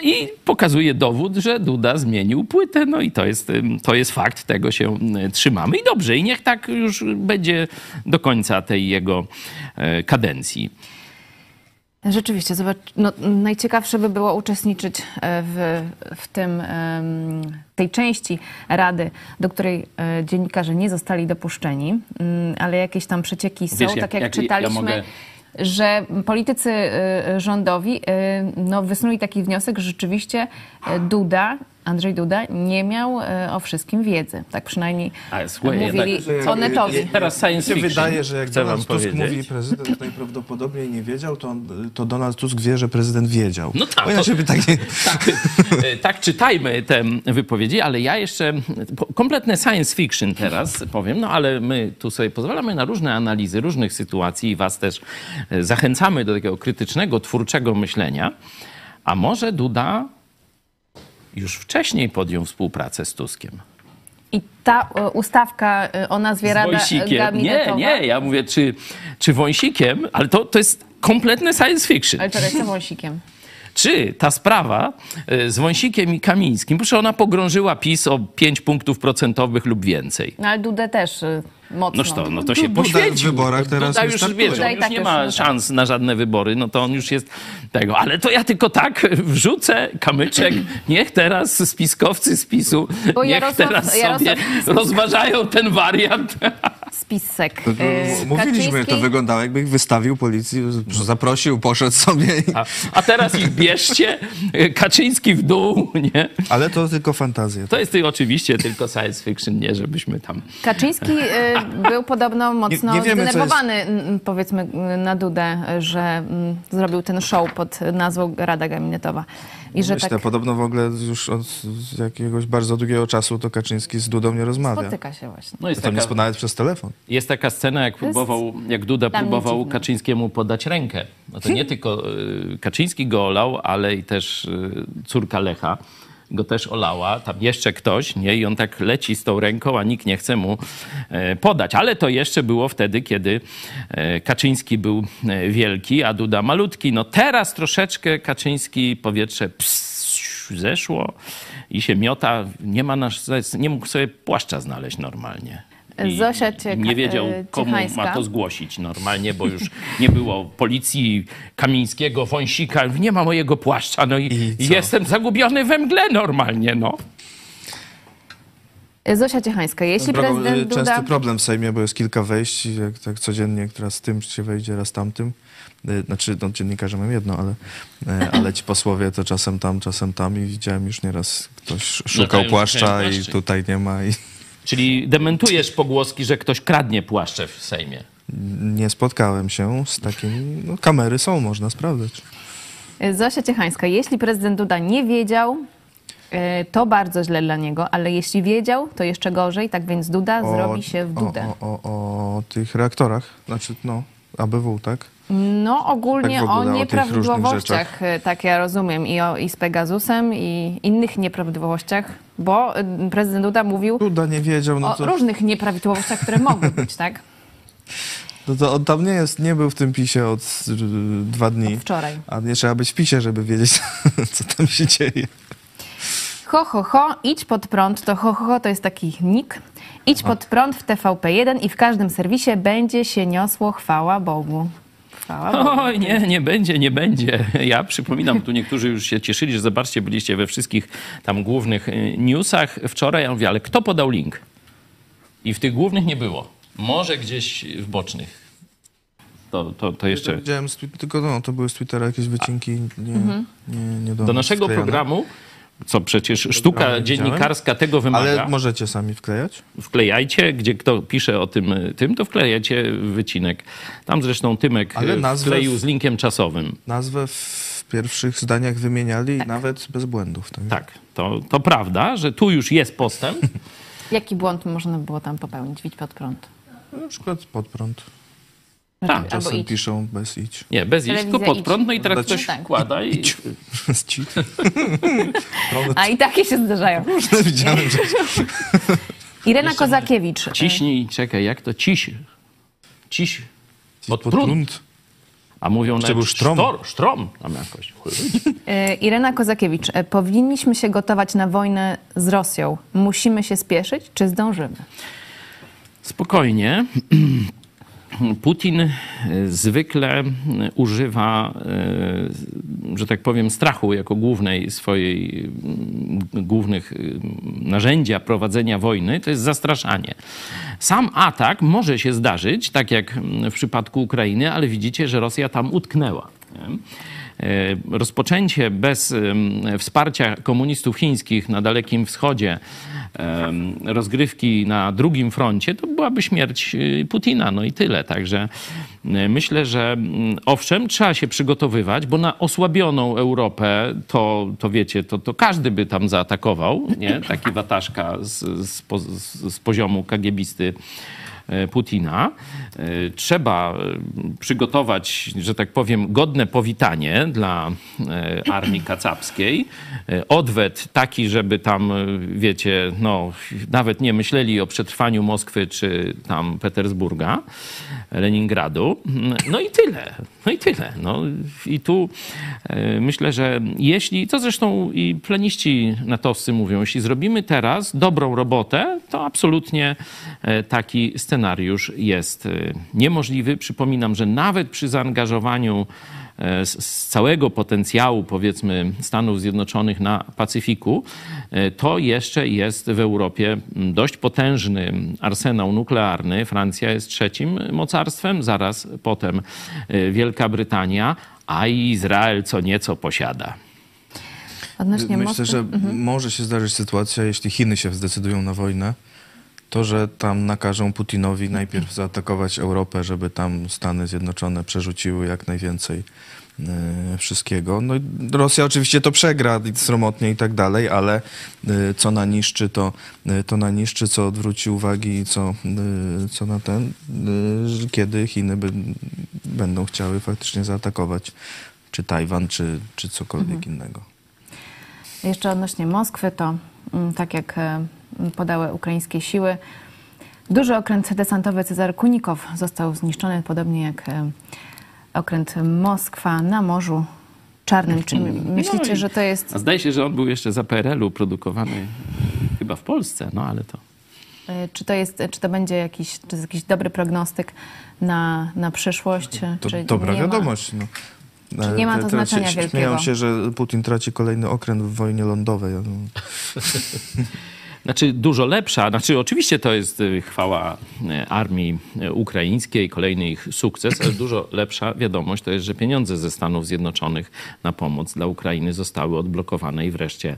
i pokazuje dowód, że Duda zmienił płytę, no i to jest, em, to jest fakt, tego się trzymamy i dobrze, i niech tak już będzie do końca tej jego e, kadencji. Rzeczywiście, zobacz, no, najciekawsze by było uczestniczyć e, w, w tym, tej części Rady, do której e, dziennikarze nie zostali dopuszczeni, Mm, ale jakieś tam przecieki są, Wiesz, tak jak, jak ja czytaliśmy. mogę- Że politycy rządowi no, wysnuli taki wniosek, że rzeczywiście Duda, Andrzej Duda nie miał e, o wszystkim wiedzy. Tak przynajmniej słuchaj, mówili jednak- Onetowi. Teraz science Mi się fiction. wydaje, że jak chcę Donald Tusk powiedzieć. mówi, prezydent najprawdopodobniej nie wiedział, to, on, to Donald Tusk wie, że prezydent wiedział. No tak, inaczej to- tak nie... tak, e, tak czytajmy te wypowiedzi, ale ja jeszcze kompletne science fiction teraz powiem, no ale my tu sobie pozwalamy na różne analizy różnych sytuacji i was też e, zachęcamy do takiego krytycznego, twórczego myślenia. A może Duda już wcześniej podjął współpracę z Tuskiem? I ta e, ustawka e, o nazwie Rada. Nie, nie, ja mówię, czy, czy Wąsikiem, ale to, to jest kompletne science fiction. Ale czekaj, co Wąsikiem? Czy ta sprawa e, z Wąsikiem i Kamińskim, proszę, ona pogrążyła PiS o 5 punktów procentowych lub więcej. No ale Dudę też y, mocno. Noż to, no to się Duda w poświęcił. wyborach teraz Duda nie już, wiesz, on już tak nie już ma szans na żadne wybory, no to on już jest tego. Ale to ja tylko tak wrzucę kamyczek, niech teraz spiskowcy z PiSu, Bo niech Jarosław- teraz sobie Jarosław- rozważają ten wariant. Spissek. To, to, Y, mówiliśmy, to wyglądało jakby ich wystawił policji, zaprosił, poszedł sobie. I... A, a teraz ich bierzcie, Kaczyński w dół, nie? Ale to tylko fantazje. To jest ty- oczywiście tylko science fiction, nie żebyśmy tam... Kaczyński y, był podobno mocno nie wiemy, co zdenerwowany, powiedzmy, na Dudę, że zrobił ten show pod nazwą Rada Gabinetowa. I że Myślę, tak podobno w ogóle już od jakiegoś bardzo długiego czasu to Kaczyński z Dudą nie rozmawia. spotyka się właśnie. No jest To nie taka, nawet przez telefon. Jest taka scena, jak, próbował, jak Duda próbował dziwne. Kaczyńskiemu podać rękę. No to nie tylko y, Kaczyński go olał, ale i też y, córka Lecha go też olała. Tam jeszcze ktoś, nie? I on tak leci z tą ręką, a nikt nie chce mu e, podać. Ale to jeszcze było wtedy, kiedy e, Kaczyński był e, wielki, a Duda malutki. No teraz troszeczkę Kaczyński powietrze pss, zeszło i się miota. Nie ma nasz, nie mógł sobie płaszcza znaleźć normalnie. Zosia Cieka- nie wiedział, e, komu ma to zgłosić normalnie, bo już nie było policji Kamińskiego, Wąsika, nie ma mojego płaszcza, no i, I jestem zagubiony we mgle normalnie, no. Y, Zosia Ciechańska. Jeśli Drogą, prezydent y, częsty Duda... problem w Sejmie, bo jest kilka wejść, i jak tak codziennie, raz z tym się wejdzie, raz tamtym. Znaczy, no, dziennikarze mam jedno, ale, ale ci posłowie to czasem tam, czasem tam i widziałem już nieraz ktoś szukał Latają, płaszcza i tutaj nie ma i Czyli dementujesz pogłoski, że ktoś kradnie płaszcze w Sejmie. nie spotkałem się z takimi, no kamery są, można sprawdzać. Zosia Ciechańska. Jeśli prezydent Duda nie wiedział, y, to bardzo źle dla niego, ale jeśli wiedział, to jeszcze gorzej. Tak więc Duda zrobi się w Dudę. O, o, o, o tych reaktorach, znaczy no, ABW, tak? No ogólnie Tak w ogóle o o nieprawidłowościach, rzeczach. y, tak ja rozumiem, i, o, i z Pegasusem, i innych nieprawidłowościach, bo y, prezydent Duda mówił Duda nie wiedział, no o to, różnych nieprawidłowościach, które mogły być, tak? no to on tam nie jest, nie był w tym PiSie od y, dwa dni. Wczoraj. A nie trzeba być w PiSie, żeby wiedzieć, co tam się dzieje. Ho, ho, ho, idź pod prąd, to ho, ho, ho to jest taki nick. Idź pod prąd w TVP1 i w każdym serwisie będzie się niosło chwała Bogu. Chwała Bogu. Oj, nie, nie będzie, nie będzie. Ja przypominam, tu niektórzy już się cieszyli, że zobaczcie, byliście we wszystkich tam głównych y, newsach wczoraj. Ja mówię, ale kto podał link? I w tych głównych nie było. Może gdzieś w bocznych. To, to, to jeszcze... Widziałem, z, twi- tylko no, to były z Twittera jakieś wycinki, nie, nie, nie do, Do nas naszego wklejone. programu, co przecież sztuka dziennikarska tego wymaga, Ale możecie sami wklejać? wklejajcie, gdzie kto pisze o tym, y, tym, to wklejajcie wycinek. Tam zresztą Tymek Ale y, nazwę wkleił z linkiem czasowym. Nazwę w pierwszych zdaniach wymieniali nawet bez błędów. Tak? Tak, to, to prawda, że tu już jest postęp. Jaki błąd można było tam popełnić? Widź pod prąd. Na przykład pod prąd. Tak, Albo Czasem idź. piszą bez idź. Nie, bez tylko Telewizja pod idź. prąd, no i teraz Dać- ktoś Tak. wkłada i... Bez ci. A i takie się zdarzają. Widziałem, że Irena Kozakiewicz. Ciśnij, czekaj, jak to? Ciś. Ciś. Pod, pod prąd. prąd. A mówią nawet był sztrom. Sztor, sztrom tam jakoś. Y, Irena Kozakiewicz. y, Powinniśmy się gotować na wojnę z Rosją. Musimy się spieszyć, czy zdążymy? Spokojnie. Putin e, zwykle e, używa, e, że tak powiem, strachu jako głównej swojej, głównych narzędzia prowadzenia wojny, to jest zastraszanie. Sam atak może się zdarzyć, tak jak w przypadku Ukrainy, ale widzicie, że Rosja tam utknęła. Nie? E, Rozpoczęcie bez wsparcia komunistów chińskich na Dalekim Wschodzie rozgrywki na drugim froncie, to byłaby śmierć y, Putina, no i tyle. Także y, myślę, że owszem, trzeba się przygotowywać, bo na osłabioną Europę to, to wiecie, to, to każdy by tam zaatakował, nie? Taki wataszka z, z, z poziomu kagiebisty e, Putina. E, Trzeba e, przygotować, że tak powiem, godne powitanie dla e, armii kacapskiej. Odwet taki, żeby tam, wiecie, no, nawet nie myśleli o przetrwaniu Moskwy czy tam Petersburga, Leningradu. No i tyle. No i tyle. No i tu myślę, że jeśli, to zresztą i planiści natowscy mówią, jeśli zrobimy teraz dobrą robotę, to absolutnie taki scenariusz jest niemożliwy. Przypominam, że nawet przy zaangażowaniu e, z, całego potencjału, powiedzmy, Stanów Zjednoczonych na Pacyfiku, e, to jeszcze jest w Europie dość potężny arsenał nuklearny. Francja jest trzecim mocarstwem, zaraz potem e, Wielka Brytania, a i Izrael co nieco posiada. Odnośnie Myślę, Moskwy. że może się zdarzyć sytuacja, jeśli Chiny się zdecydują na wojnę, to, że tam nakażą Putinowi najpierw zaatakować Europę, żeby tam Stany Zjednoczone przerzuciły jak najwięcej e, wszystkiego. No i Rosja oczywiście to przegra i sromotnie i tak dalej, ale e, co na niszczy, to, e, to na niszczy, co odwróci uwagi, co, e, co na ten, kiedy Chiny by, będą chciały faktycznie zaatakować czy Tajwan, czy, czy cokolwiek innego. Jeszcze odnośnie Moskwy, to mm, tak jak podały ukraińskie siły, duży okręt desantowy Cezar Kunikow został zniszczony, podobnie jak e, okręt Moskwa na Morzu Czarnym. Czy myślicie, że to jest, A zdaje się, że on był jeszcze za PRL-u produkowany chyba w Polsce, no ale to... e, czy to jest, czy to będzie jakiś, czy jest jakiś dobry prognostyk na, na przyszłość? To czy dobra nie ma? wiadomość. No. Czy nie ma to znaczenia się, wielkiego? Śmieją się, że Putin traci kolejny okręt w wojnie lądowej. Znaczy dużo lepsza, znaczy oczywiście to jest y, chwała y, armii y, ukraińskiej, kolejny ich sukces, ale dużo lepsza wiadomość to jest, że pieniądze ze Stanów Zjednoczonych na pomoc dla Ukrainy zostały odblokowane i wreszcie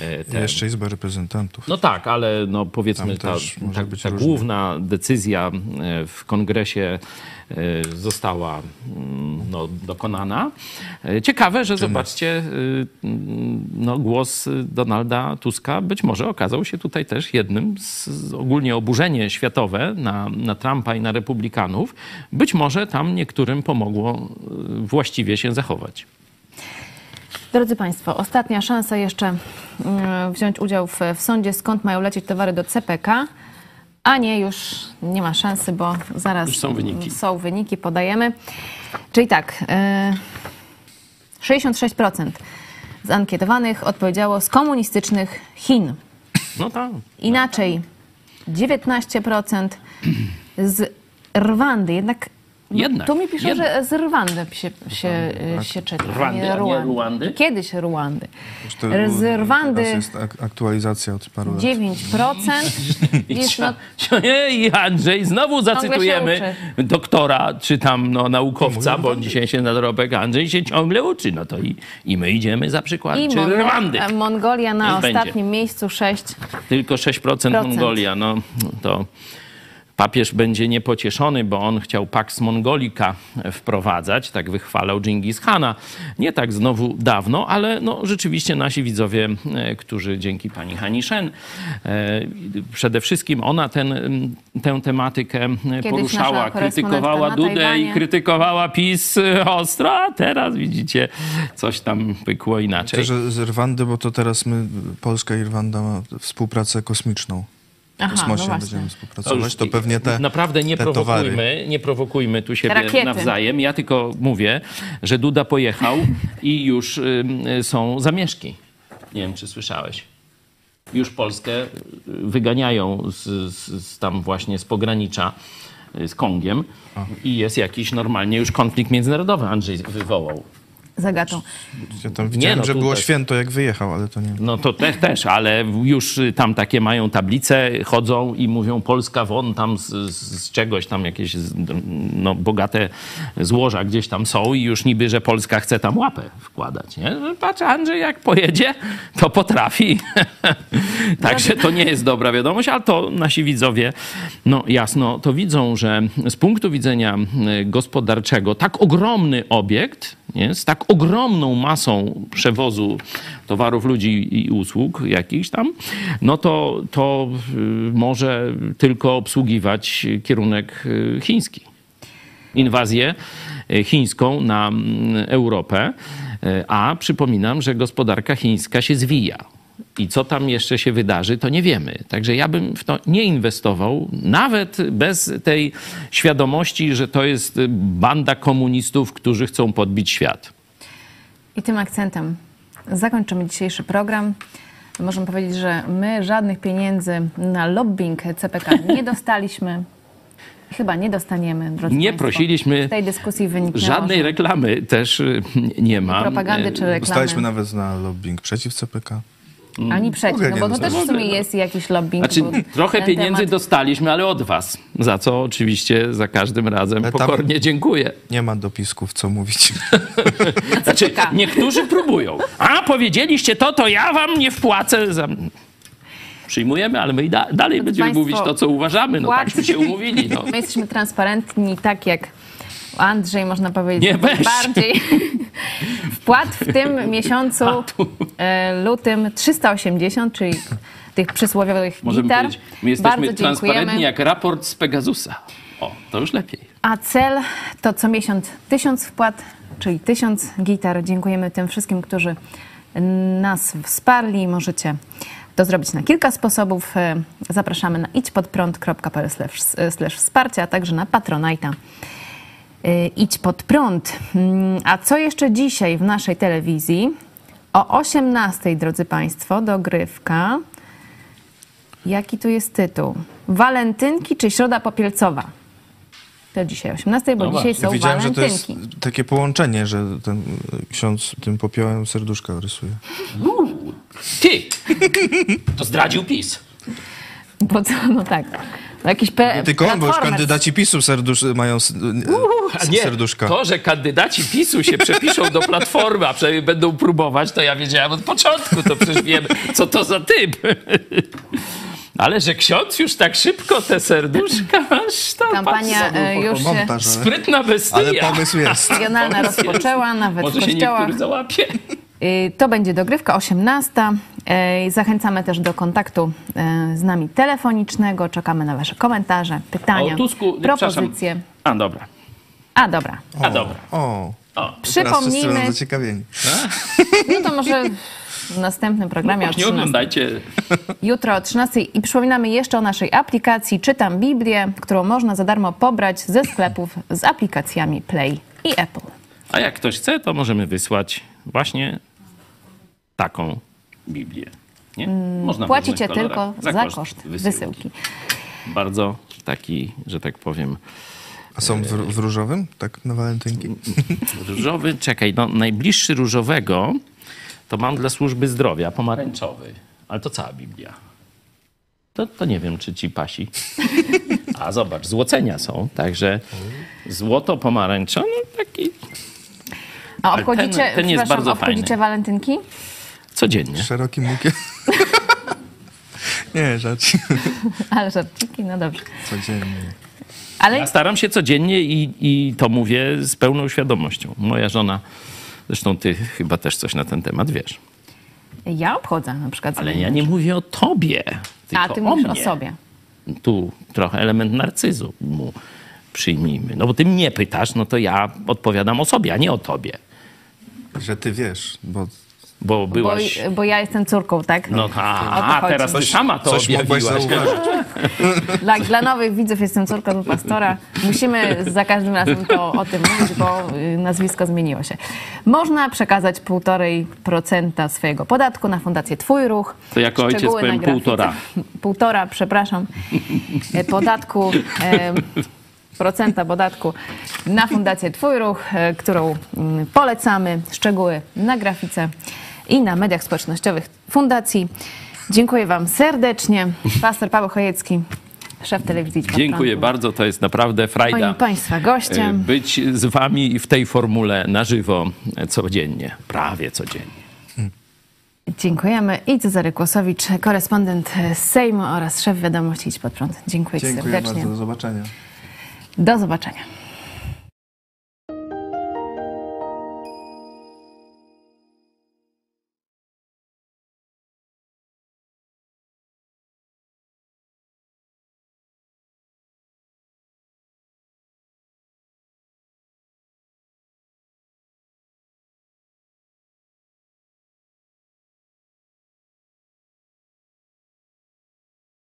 y, te... Jeszcze Izba Reprezentantów. No tak, ale no powiedzmy ta, ta, ta główna decyzja w kongresie została mm, no, dokonana. E, Ciekawe, że zobaczcie, e, mm, no, głos Donalda Tuska być może okazał się tutaj też jednym z ogólnie oburzenie światowe na, na Trumpa i na republikanów. Być może tam niektórym pomogło właściwie się zachować. Drodzy Państwo, ostatnia szansa jeszcze mm, wziąć udział w, w sądzie, skąd mają lecieć towary do CPK, a nie, już nie ma szansy, bo zaraz Już są wyniki. są wyniki, podajemy. Czyli tak, y, 66% z ankietowanych odpowiedziało z komunistycznych Chin. No tak. Inaczej 19% z Rwandy. Jednak, Jednak, tu mi piszą, jednak. że z Rwandy się, się, się czyta. Rwandy, a nie Ruandy? Kiedyś Rwandy. Już to- Z Rwandy Teraz jest ak- aktualizacja od paru lat. 9%. Wiesz, no, Ej, Andrzej, znowu zacytujemy doktora, czy tam no, naukowca, bo dzisiaj się na dorobek Andrzej się ciągle uczy. No to i, i my idziemy za przykładem. i Czy Mongo- Rwandy. Mongolia na Niech będzie. ostatnim miejscu 6. Tylko 6% Procent. Mongolia. No to papież będzie niepocieszony, bo on chciał Pax Mongolica wprowadzać, tak wychwalał Dżingis Hana. Nie tak znowu dawno, ale no, rzeczywiście nasi widzowie, e, którzy dzięki pani Hani Shen, e, przede wszystkim ona ten, m, tę tematykę e, nasza poruszała, krytykowała Dudę i krytykowała PiS ostro, a teraz widzicie, coś tam pykło inaczej. Też z Rwandy, bo to teraz my, Polska i Rwanda ma współpracę kosmiczną. Aha, kosmosie no będziemy współpracować. To pewnie te Naprawdę nie te towary. prowokujmy, nie prowokujmy tu siebie Rakiety. nawzajem. Ja tylko mówię, że Duda pojechał i już ym, y, są zamieszki. Nie wiem, czy słyszałeś. Już Polskę y, wyganiają z, z, z tam właśnie z pogranicza y, z Kongiem i jest jakiś normalnie już konflikt międzynarodowy Andrzej wywołał. Zagatą. Ja tam widziałem, no, że było też. święto, jak wyjechał, ale to nie. No to te, też, ale już y, tam takie mają tablice, chodzą i mówią Polska won tam z, z z czegoś tam jakieś z- no, bogate złoża gdzieś tam są i już niby, że Polska chce tam łapę wkładać. Nie? Że Patrz, Andrzej jak pojedzie, to potrafi. Także to nie jest dobra wiadomość, ale to nasi widzowie no jasno to widzą, że z punktu widzenia y, gospodarczego tak ogromny obiekt nie, z tak ogromną masą przewozu towarów, ludzi i usług jakichś tam, no to, to y, może tylko obsługiwać kierunek y, chiński. Inwazję y, chińską na mm, Europę, a przypominam, że gospodarka chińska się zwija. I co tam jeszcze się wydarzy, to nie wiemy. Także ja bym w to nie inwestował, nawet bez tej świadomości, że to jest banda komunistów, którzy chcą podbić świat. I tym akcentem zakończymy dzisiejszy program. Możemy powiedzieć, że my żadnych pieniędzy na lobbying CPK nie dostaliśmy. Chyba nie dostaniemy, drodzy Nie państwo. prosiliśmy Z tej dyskusji wyniknęło, żadnej reklamy też y, nie ma. propagandy czy reklamy. Dostaliśmy nawet na lobbying przeciw CPK. Ani przeciw, no bo to też w sumie jest jakiś lobbying. Znaczy, trochę pieniędzy temat- dostaliśmy, ale od was. Za co oczywiście za każdym razem tam- pokornie dziękuję. Nie ma dopisków, co mówić. Znaczy, niektórzy próbują. A, powiedzieliście to, to ja wam nie wpłacę za... Przyjmujemy, ale my i da dalej będziemy Państwo, mówić to, co uważamy. No takśmy się umówili. No. My jesteśmy transparentni, tak jak Andrzej, można powiedzieć, Nie, weź. bardziej. Wpłat w tym miesiącu, e, lutym, 380, czyli tych przysłowiowych Możemy gitar. powiedzieć, my jesteśmy Bardzo transparentni dziękujemy. jak raport z Pegasusa. O, to już lepiej. A cel to co miesiąc tysiąc wpłat, czyli tysiąc gitar. Dziękujemy tym wszystkim, którzy nas wsparli. Możecie to zrobić na kilka sposobów. E, Zapraszamy na idźpodprąd.pl slash wsparcia, a także na Patronite'a. E, Idź pod prąd. Mm, A co jeszcze dzisiaj w naszej telewizji? O 18, drodzy Państwo, dogrywka. Jaki tu jest tytuł? Walentynki czy Środa Popielcowa? To dzisiaj o 18, bo No dzisiaj właśnie. są Widziałem, że to walentynki. jest takie połączenie, że ten y, ksiądz tym popiołem serduszka rysuje. Ty! To zdradził PiS. Bo co, no tak. Jakiś pe- Nie tylko on, bo już kandydaci PiSu serdusz, mają y, nie, serduszka. to, że kandydaci PiSu się przepiszą do Platformy, a przynajmniej będą próbować, to ja wiedziałem od początku, to przecież wiemy, co to za typ. Ale że ksiądz już tak szybko te serduszka, aż to Kampania patrz, e, już się Montaż, ale, Sprytna bestia. ale pomysł jest. regionalna rozpoczęła, nawet Może w się kościołach. niektóry załapie. To będzie dogrywka 18. Zachęcamy też do kontaktu y, z nami telefonicznego. Czekamy na Wasze komentarze, pytania, O Tusku, nie, propozycje. A, dobra. A dobra, A, dobra. O, O, przypomnijmy. zaciekawieni. No to może w następnym programie o właśnie 13. oglądajcie. Jutro o 13. I przypominamy jeszcze o naszej aplikacji Czytam Biblię, którą można za darmo pobrać ze sklepów z aplikacjami Play i Apple. A jak ktoś chce, to możemy wysłać właśnie taką Biblię. Nie? Można w Płacicie tylko kolorach za koszt wysyłki. wysyłki. Bardzo taki, że tak powiem, A są w, w różowym? Tak, na walentynki? różowy. Czekaj, no najbliższy różowego to mam dla służby zdrowia, pomarańczowy. Ale to cała Biblia. To, to nie wiem, czy ci pasi. A zobacz, złocenia są, także złoto pomarańczowe, no taki A Ale ten- obchodzicie, ten jest bardzo obchodzicie fajny. walentynki? Codziennie. Szerokim łukiem? Nie, żarci. Ale żarciki, no dobrze. Codziennie. Ale Ja staram się codziennie i, i to mówię z pełną świadomością. Moja żona, zresztą ty chyba też coś na ten temat wiesz. ja obchodzę na przykład. Ale ja nie mówię o tobie, tylko A, ty o mówisz mnie. o sobie. Tu trochę element narcyzu mu przyjmijmy. No bo ty mnie pytasz, no to ja odpowiadam o sobie, a nie o tobie. Że ty wiesz, bo Bo Bo, byłaś... bo ja jestem córką, tak? No a, a teraz ty sama to coś objawiłaś. Dla, dla nowych widzów jestem córką pastora. Musimy za każdym razem to o tym mówić, bo y, nazwisko zmieniło się. Można przekazać 1,5% swojego podatku na Fundację Twój Ruch. To jako ojciec Szczegóły powiem półtora. Półtora, przepraszam. E, Podatku. e, Procenta podatku na Fundację Twój Ruch, e, którą mm, polecamy. Szczegóły na grafice i na mediach społecznościowych Fundacji. Dziękuję Wam serdecznie. Pastor Paweł Chojecki, szef telewizji. Dziękuję bardzo, to jest naprawdę frajda. Moim Państwa e, gościem. Być z wami w tej formule na żywo e, codziennie, prawie codziennie. Dziękujemy. I Cezary Kłosowicz, korespondent z Sejmu oraz szef wiadomości Idź Pod Prąd. Dziękuję, dziękuję serdecznie. bardzo. Do zobaczenia. Do zobaczenia.